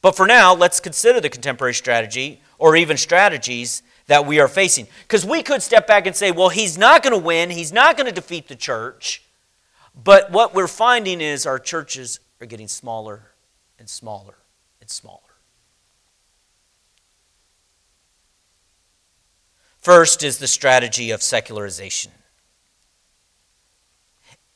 But for now, let's consider the contemporary strategy or even strategies that we are facing. Because we could step back and say, well, he's not going to win, he's not going to defeat the church. But what we're finding is our churches are getting smaller and smaller and smaller. First is the strategy of secularization.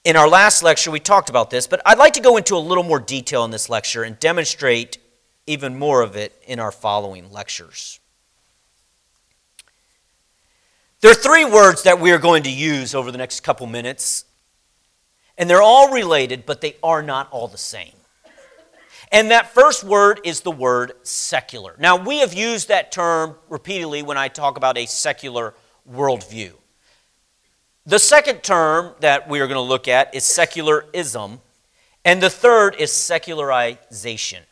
In our last lecture, we talked about this, but I'd like to go into a little more detail in this lecture and demonstrate even more of it in our following lectures. There are three words that we are going to use over the next couple minutes, and they're all related, but they are not all the same. And that first word is the word secular. Now, we have used that term repeatedly when I talk about a secular worldview. The second term that we are going to look at is secularism, and the third is secularization.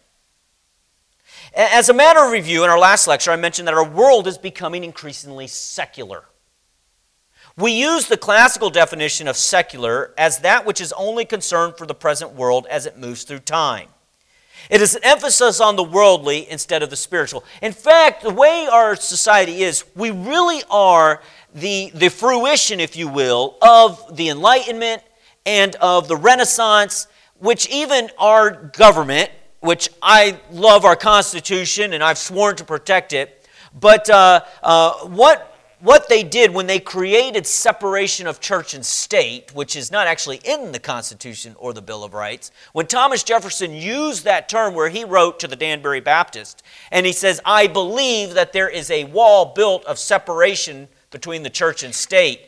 As a matter of review, in our last lecture, I mentioned that our world is becoming increasingly secular. We use the classical definition of secular as that which is only concerned for the present world as it moves through time. It is an emphasis on the worldly instead of the spiritual. In fact, the way our society is, we really are the, the fruition, if you will, of the Enlightenment and of the Renaissance, which even our government, which I love our Constitution and I've sworn to protect it, but uh, uh, what what they did when they created separation of church and state, which is not actually in the Constitution or the Bill of Rights, when Thomas Jefferson used that term where he wrote to the Danbury Baptist, and he says, I believe that there is a wall built of separation between the church and state,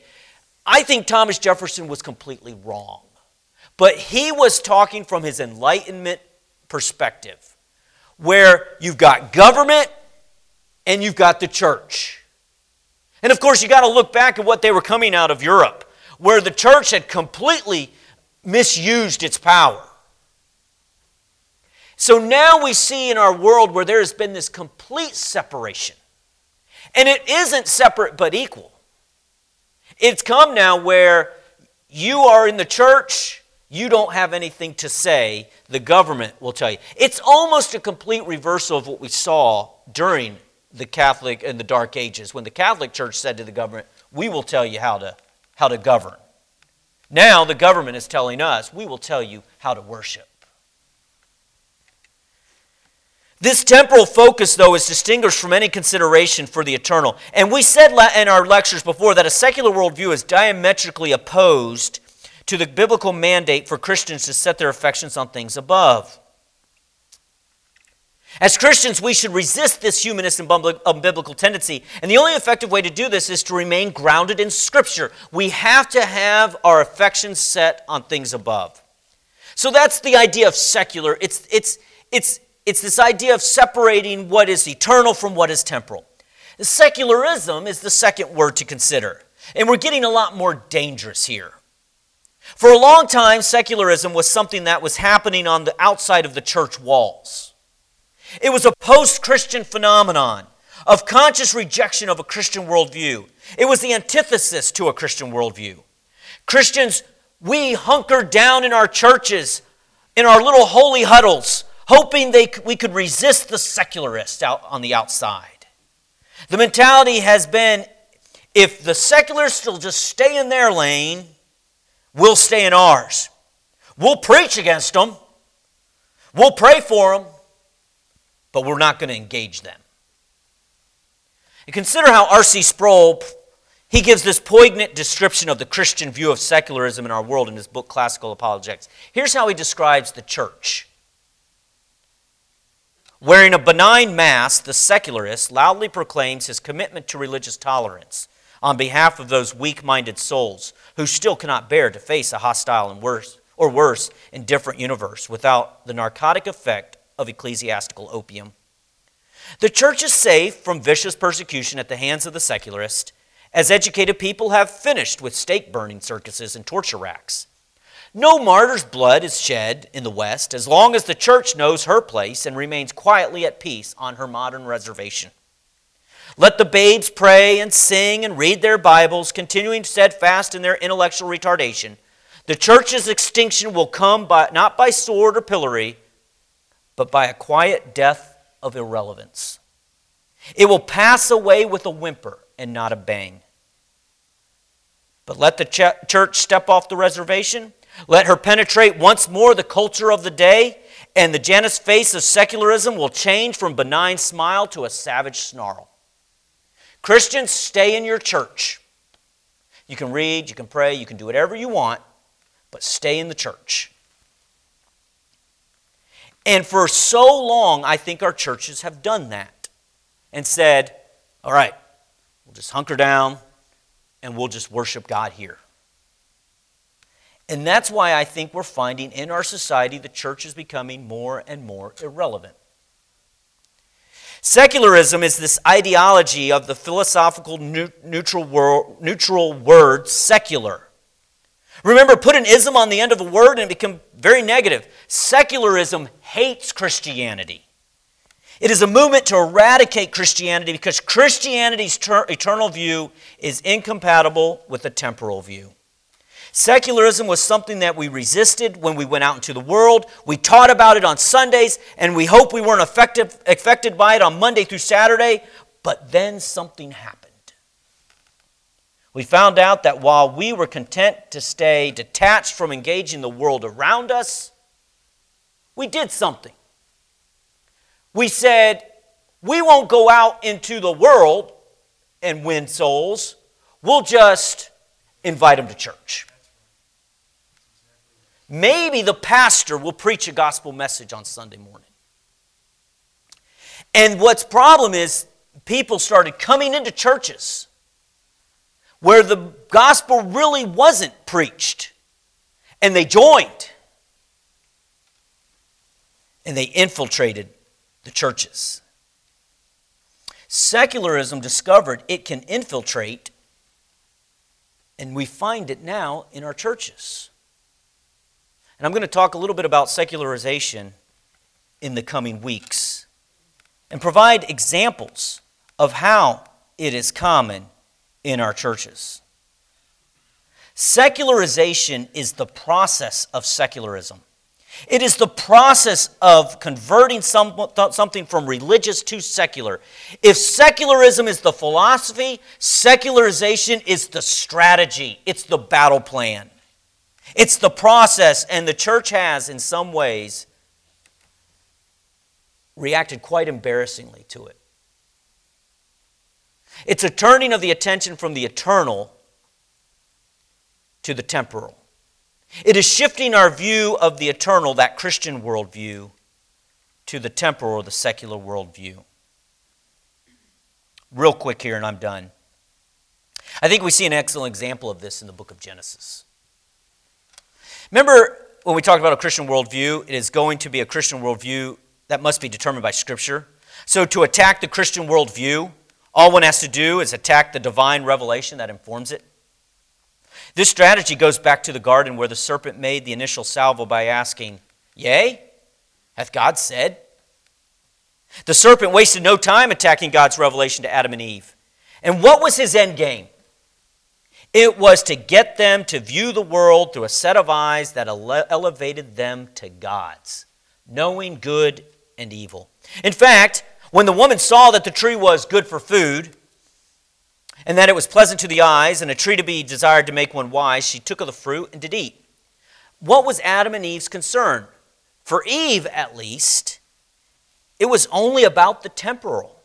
I think Thomas Jefferson was completely wrong. But he was talking from his Enlightenment perspective, where you've got government and you've got the church. And of course, you got to look back at what they were coming out of Europe, where the church had completely misused its power. So now we see in our world where there has been this complete separation. And it isn't separate but equal. It's come now where you are in the church, you don't have anything to say, the government will tell you. It's almost a complete reversal of what we saw during the Catholic in the Dark Ages, when the Catholic Church said to the government, We will tell you how to, how to govern. Now the government is telling us, We will tell you how to worship. This temporal focus, though, is distinguished from any consideration for the eternal. And we said in our lectures before that a secular worldview is diametrically opposed to the biblical mandate for Christians to set their affections on things above. As Christians, we should resist this humanist and unbiblical tendency. And the only effective way to do this is to remain grounded in Scripture. We have to have our affections set on things above. So that's the idea of secular. It's, it's, it's, it's this idea of separating what is eternal from what is temporal. Secularism is the second word to consider. And we're getting a lot more dangerous here. For a long time, secularism was something that was happening on the outside of the church walls. It was a post Christian phenomenon of conscious rejection of a Christian worldview. It was the antithesis to a Christian worldview. Christians, we hunkered down in our churches, in our little holy huddles, hoping they, we could resist the secularists out on the outside. The mentality has been if the secularists will just stay in their lane, we'll stay in ours. We'll preach against them, we'll pray for them, but we're not going to engage them. And consider how R.C. Sproul he gives this poignant description of the Christian view of secularism in our world in his book Classical Apologetics. Here's how he describes the church. Wearing a benign mask, the secularist loudly proclaims his commitment to religious tolerance on behalf of those weak minded souls who still cannot bear to face a hostile and worse, or worse, indifferent universe without the narcotic effect of ecclesiastical opium. The church is safe from vicious persecution at the hands of the secularist, as educated people have finished with stake burning circuses and torture racks. No martyr's blood is shed in the West as long as the church knows her place and remains quietly at peace on her modern reservation. Let the babes pray and sing and read their Bibles, continuing steadfast in their intellectual retardation. The church's extinction will come by, not by sword or pillory, but by a quiet death of irrelevance. It will pass away with a whimper and not a bang. But let the ch- church step off the reservation. Let her penetrate once more the culture of the day, and the Janus face of secularism will change from benign smile to a savage snarl. Christians, stay in your church. You can read, you can pray, you can do whatever you want, but stay in the church. And for so long, I think our churches have done that and said, all right, we'll just hunker down and we'll just worship God here. And that's why I think we're finding in our society the church is becoming more and more irrelevant. Secularism is this ideology of the philosophical neutral, neutral word secular. Remember, put an ism on the end of a word and it becomes very negative. Secularism hates Christianity. It is a movement to eradicate Christianity because Christianity's ter- eternal view is incompatible with the temporal view. Secularism was something that we resisted when we went out into the world. We taught about it on Sundays, and we hope we weren't affected, affected by it on Monday through Saturday. But then something happened. We found out that while we were content to stay detached from engaging the world around us, we did something. We said, we won't go out into the world and win souls. We'll just invite them to church. Maybe the pastor will preach a gospel message on Sunday morning. And what's problem is people started coming into churches where the gospel really wasn't preached. And they joined. And they infiltrated the churches. Secularism discovered it can infiltrate, and we find it now in our churches. And I'm going to talk a little bit about secularization in the coming weeks and provide examples of how it is common in our churches. Secularization is the process of secularism. It is the process of converting some, something from religious to secular. If secularism is the philosophy, secularization is the strategy, it's the battle plan. It's the process, and the church has, in some ways, reacted quite embarrassingly to it. It's a turning of the attention from the eternal to the temporal. It is shifting our view of the eternal, that Christian worldview, to the temporal or the secular worldview. Real quick here, and I'm done. I think we see an excellent example of this in the book of Genesis. Remember when we talked about a Christian worldview, it is going to be a Christian worldview that must be determined by Scripture. So, to attack the Christian worldview, all one has to do is attack the divine revelation that informs it. This strategy goes back to the garden where the serpent made the initial salvo by asking, Yea, hath God said? The serpent wasted no time attacking God's revelation to Adam and Eve. And what was his end game? It was to get them to view the world through a set of eyes that ele- elevated them to God's, knowing good and evil. In fact, when the woman saw that the tree was good for food, and that it was pleasant to the eyes, and a tree to be desired to make one wise, she took of the fruit and did eat. What was Adam and Eve's concern? For Eve, at least, it was only about the temporal,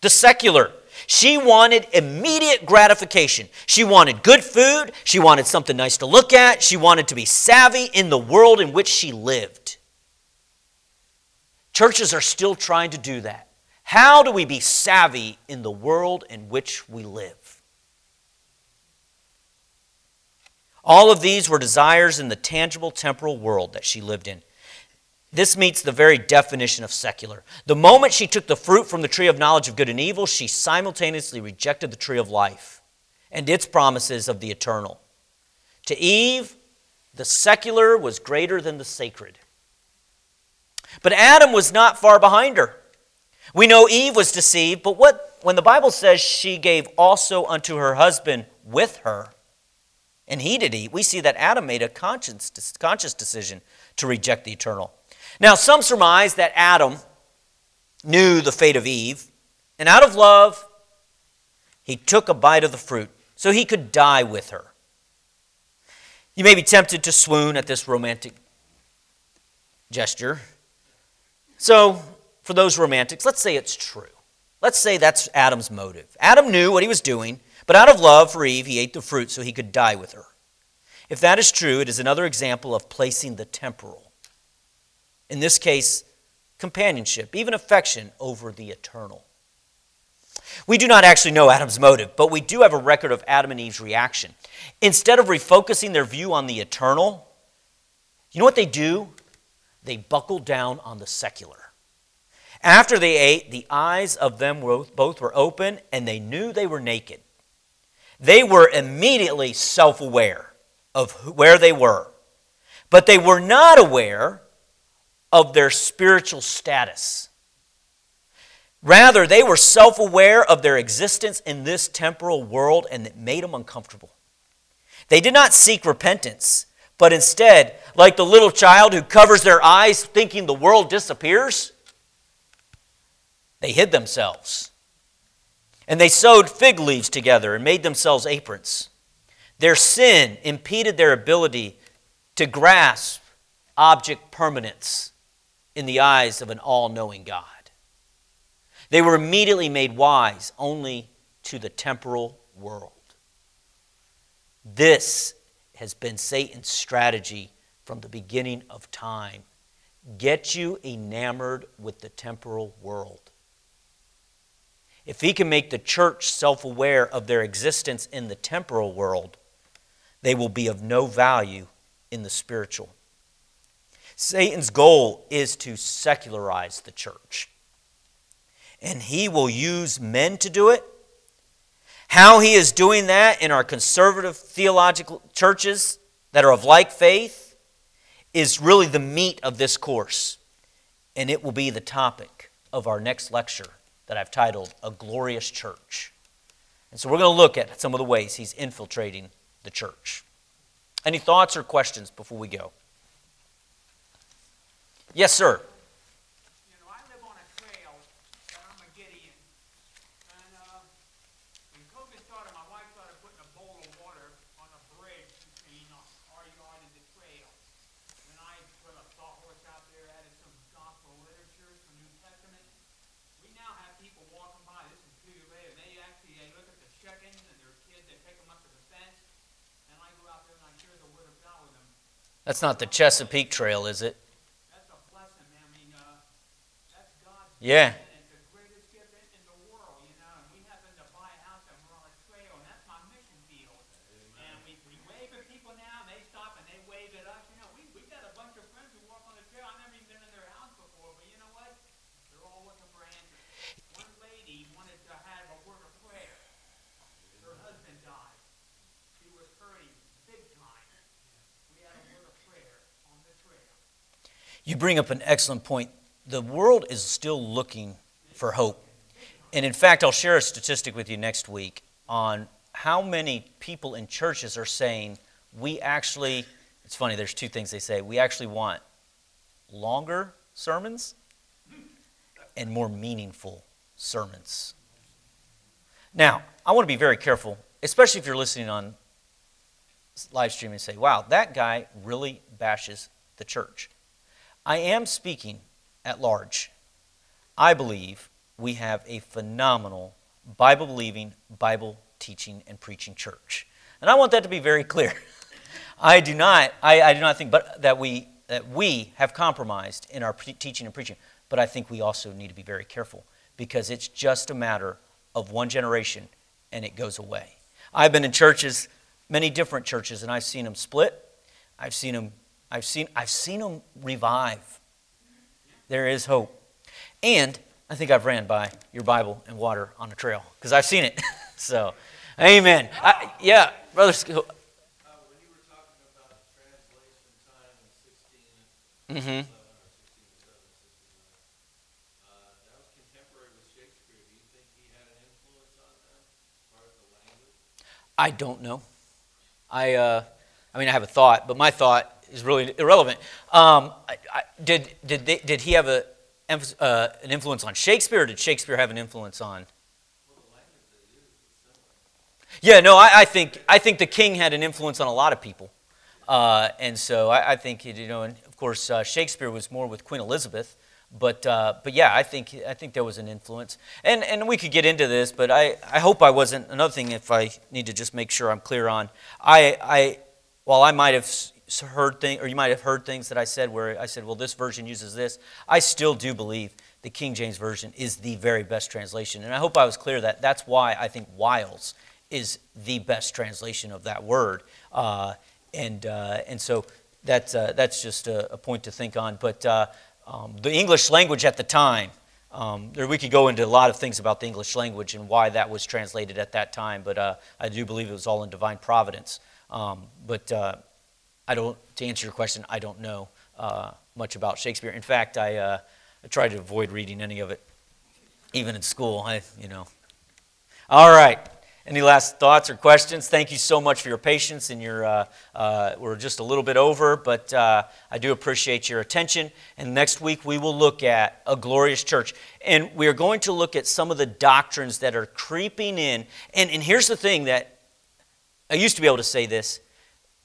the secular. She wanted immediate gratification. She wanted good food. She wanted something nice to look at. She wanted to be savvy in the world in which she lived. Churches are still trying to do that. How do we be savvy in the world in which we live? All of these were desires in the tangible temporal world that she lived in. This meets the very definition of secular. The moment she took the fruit from the tree of knowledge of good and evil, she simultaneously rejected the tree of life and its promises of the eternal. To Eve, the secular was greater than the sacred. But Adam was not far behind her. We know Eve was deceived, but what when the Bible says she gave also unto her husband with her, and he did eat, we see that Adam made a conscious, conscious decision to reject the eternal. Now, some surmise that Adam knew the fate of Eve, and out of love, he took a bite of the fruit so he could die with her. You may be tempted to swoon at this romantic gesture. So, for those romantics, let's say it's true. Let's say that's Adam's motive. Adam knew what he was doing, but out of love for Eve, he ate the fruit so he could die with her. If that is true, it is another example of placing the temporal. In this case, companionship, even affection, over the eternal. We do not actually know Adam's motive, but we do have a record of Adam and Eve's reaction. Instead of refocusing their view on the eternal, you know what they do? They buckle down on the secular. After they ate, the eyes of them both were open, and they knew they were naked. They were immediately self aware of where they were, but they were not aware of their spiritual status. Rather, they were self aware of their existence in this temporal world, and it made them uncomfortable. They did not seek repentance, but instead, like the little child who covers their eyes thinking the world disappears, they hid themselves. And they sewed fig leaves together and made themselves aprons. Their sin impeded their ability to grasp object permanence in the eyes of an all knowing God. They were immediately made wise only to the temporal world. This has been Satan's strategy from the beginning of time. Get you enamored with the temporal world. If he can make the church self aware of their existence in the temporal world, they will be of no value in the spiritual. Satan's goal is to secularize the church. And he will use men to do it. How he is doing that in our conservative theological churches that are of like faith is really the meat of this course. And it will be the topic of our next lecture that I've titled A Glorious Church. And so we're going to look at some of the ways he's infiltrating the church. Any thoughts or questions before we go? Yes, sir. You know, I live on a trail that I'm a Gideon. And uh, when COVID started, my wife started putting a bowl of water on a bridge between our yard and the trail. And I put a sawhorse out there, added some gospel literature, some New Testament. We now have people walking by. This is two years later. They actually they look at the chickens and their kids. They take them up to the fence. And I go out there and I share the word of God with them. That's not the Chesapeake Trail, is it? That's a blessing. I mean, uh, that's God's Yeah. gift, and it's the greatest gift in, in the world, you know. And we happen to buy a house and we're on a trail, and that's my mission field. And we, we wave at people now, and they stop and they wave at us. You know, we we got a bunch of friends who walk on the trail. I've never even been in their house before, but you know what? They're all looking for answers. One lady wanted to have a word of prayer. Her husband died. She was hurting big time. We had a word of prayer on the trail. You bring up an excellent point. The world is still looking for hope. And in fact, I'll share a statistic with you next week on how many people in churches are saying we actually, it's funny, there's two things they say. We actually want longer sermons and more meaningful sermons. Now, I want to be very careful, especially if you're listening on live stream and say, wow, that guy really bashes the church. I am speaking at large. I believe we have a phenomenal Bible believing, Bible teaching, and preaching church. And I want that to be very clear. I do not, I, I do not think but that we that we have compromised in our pre- teaching and preaching, but I think we also need to be very careful because it's just a matter of one generation and it goes away. I've been in churches, many different churches, and I've seen them split. I've seen them, I've seen, I've seen them revive. There is hope. And I think I've ran by your Bible and water on a trail because I've seen it. so, amen. I, yeah, brother. Sc- Uh, when you were talking about the translation time in sixteen, Mhm. eleven or sixteen seven, sixteen nine, uh, that was contemporary with Shakespeare. Do you think he had an influence on them as far as the language? I don't know. I, uh, I mean, I have a thought, but my thought is really irrelevant. Um, I, I, did, did, they, did he have a, uh, an influence on Shakespeare, or did Shakespeare have an influence on? Yeah, no, I, I think I think the king had an influence on a lot of people, uh, and so I, I think you know, and of course uh, Shakespeare was more with Queen Elizabeth, but uh, but yeah, I think I think there was an influence, and and we could get into this, but I, I hope I wasn't another thing. If I need to just make sure I'm clear on, I I while I might have heard things, or you might have heard things that I said where I said, well, this version uses this, I still do believe the King James version is the very best translation, and I hope I was clear that that's why I think Wiles is the best translation of that word. Uh, and, uh, and so that's, uh, that's just a, a point to think on. But uh, um, the English language at the time, um, there, we could go into a lot of things about the English language and why that was translated at that time, but uh, I do believe it was all in divine providence. Um, but uh, I don't, to answer your question, I don't know uh, much about Shakespeare. In fact, I, uh, I try to avoid reading any of it, even in school. I, you know. All right. Any last thoughts or questions? Thank you so much for your patience and your. Uh, uh, we're just a little bit over, but uh, I do appreciate your attention. And next week we will look at a glorious church, and we are going to look at some of the doctrines that are creeping in. And and here's the thing that I used to be able to say this: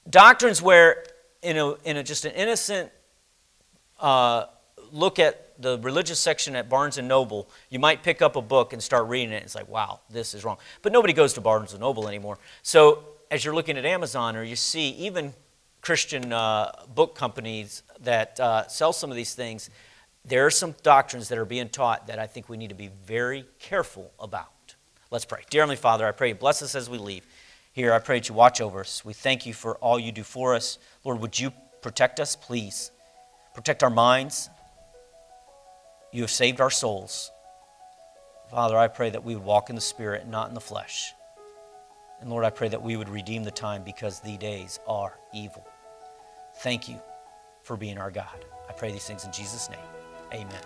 doctrines where in a in a just an innocent uh, look at the religious section at Barnes and Noble, you might pick up a book and start reading it. It's like, wow, this is wrong. But nobody goes to Barnes and Noble anymore. So as you're looking at Amazon or you see even Christian uh, book companies that uh, sell some of these things, there are some doctrines that are being taught that I think we need to be very careful about. Let's pray. Dear Heavenly Father, I pray you bless us as we leave. Here, I pray that you watch over us. We thank you for all you do for us. Lord, would you protect us, please? Protect our minds, you have saved our souls. Father, I pray that we would walk in the Spirit not in the flesh. And Lord, I pray that we would redeem the time because the days are evil. Thank you for being our God. I pray these things in Jesus' name. Amen.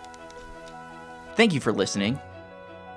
Thank you for listening.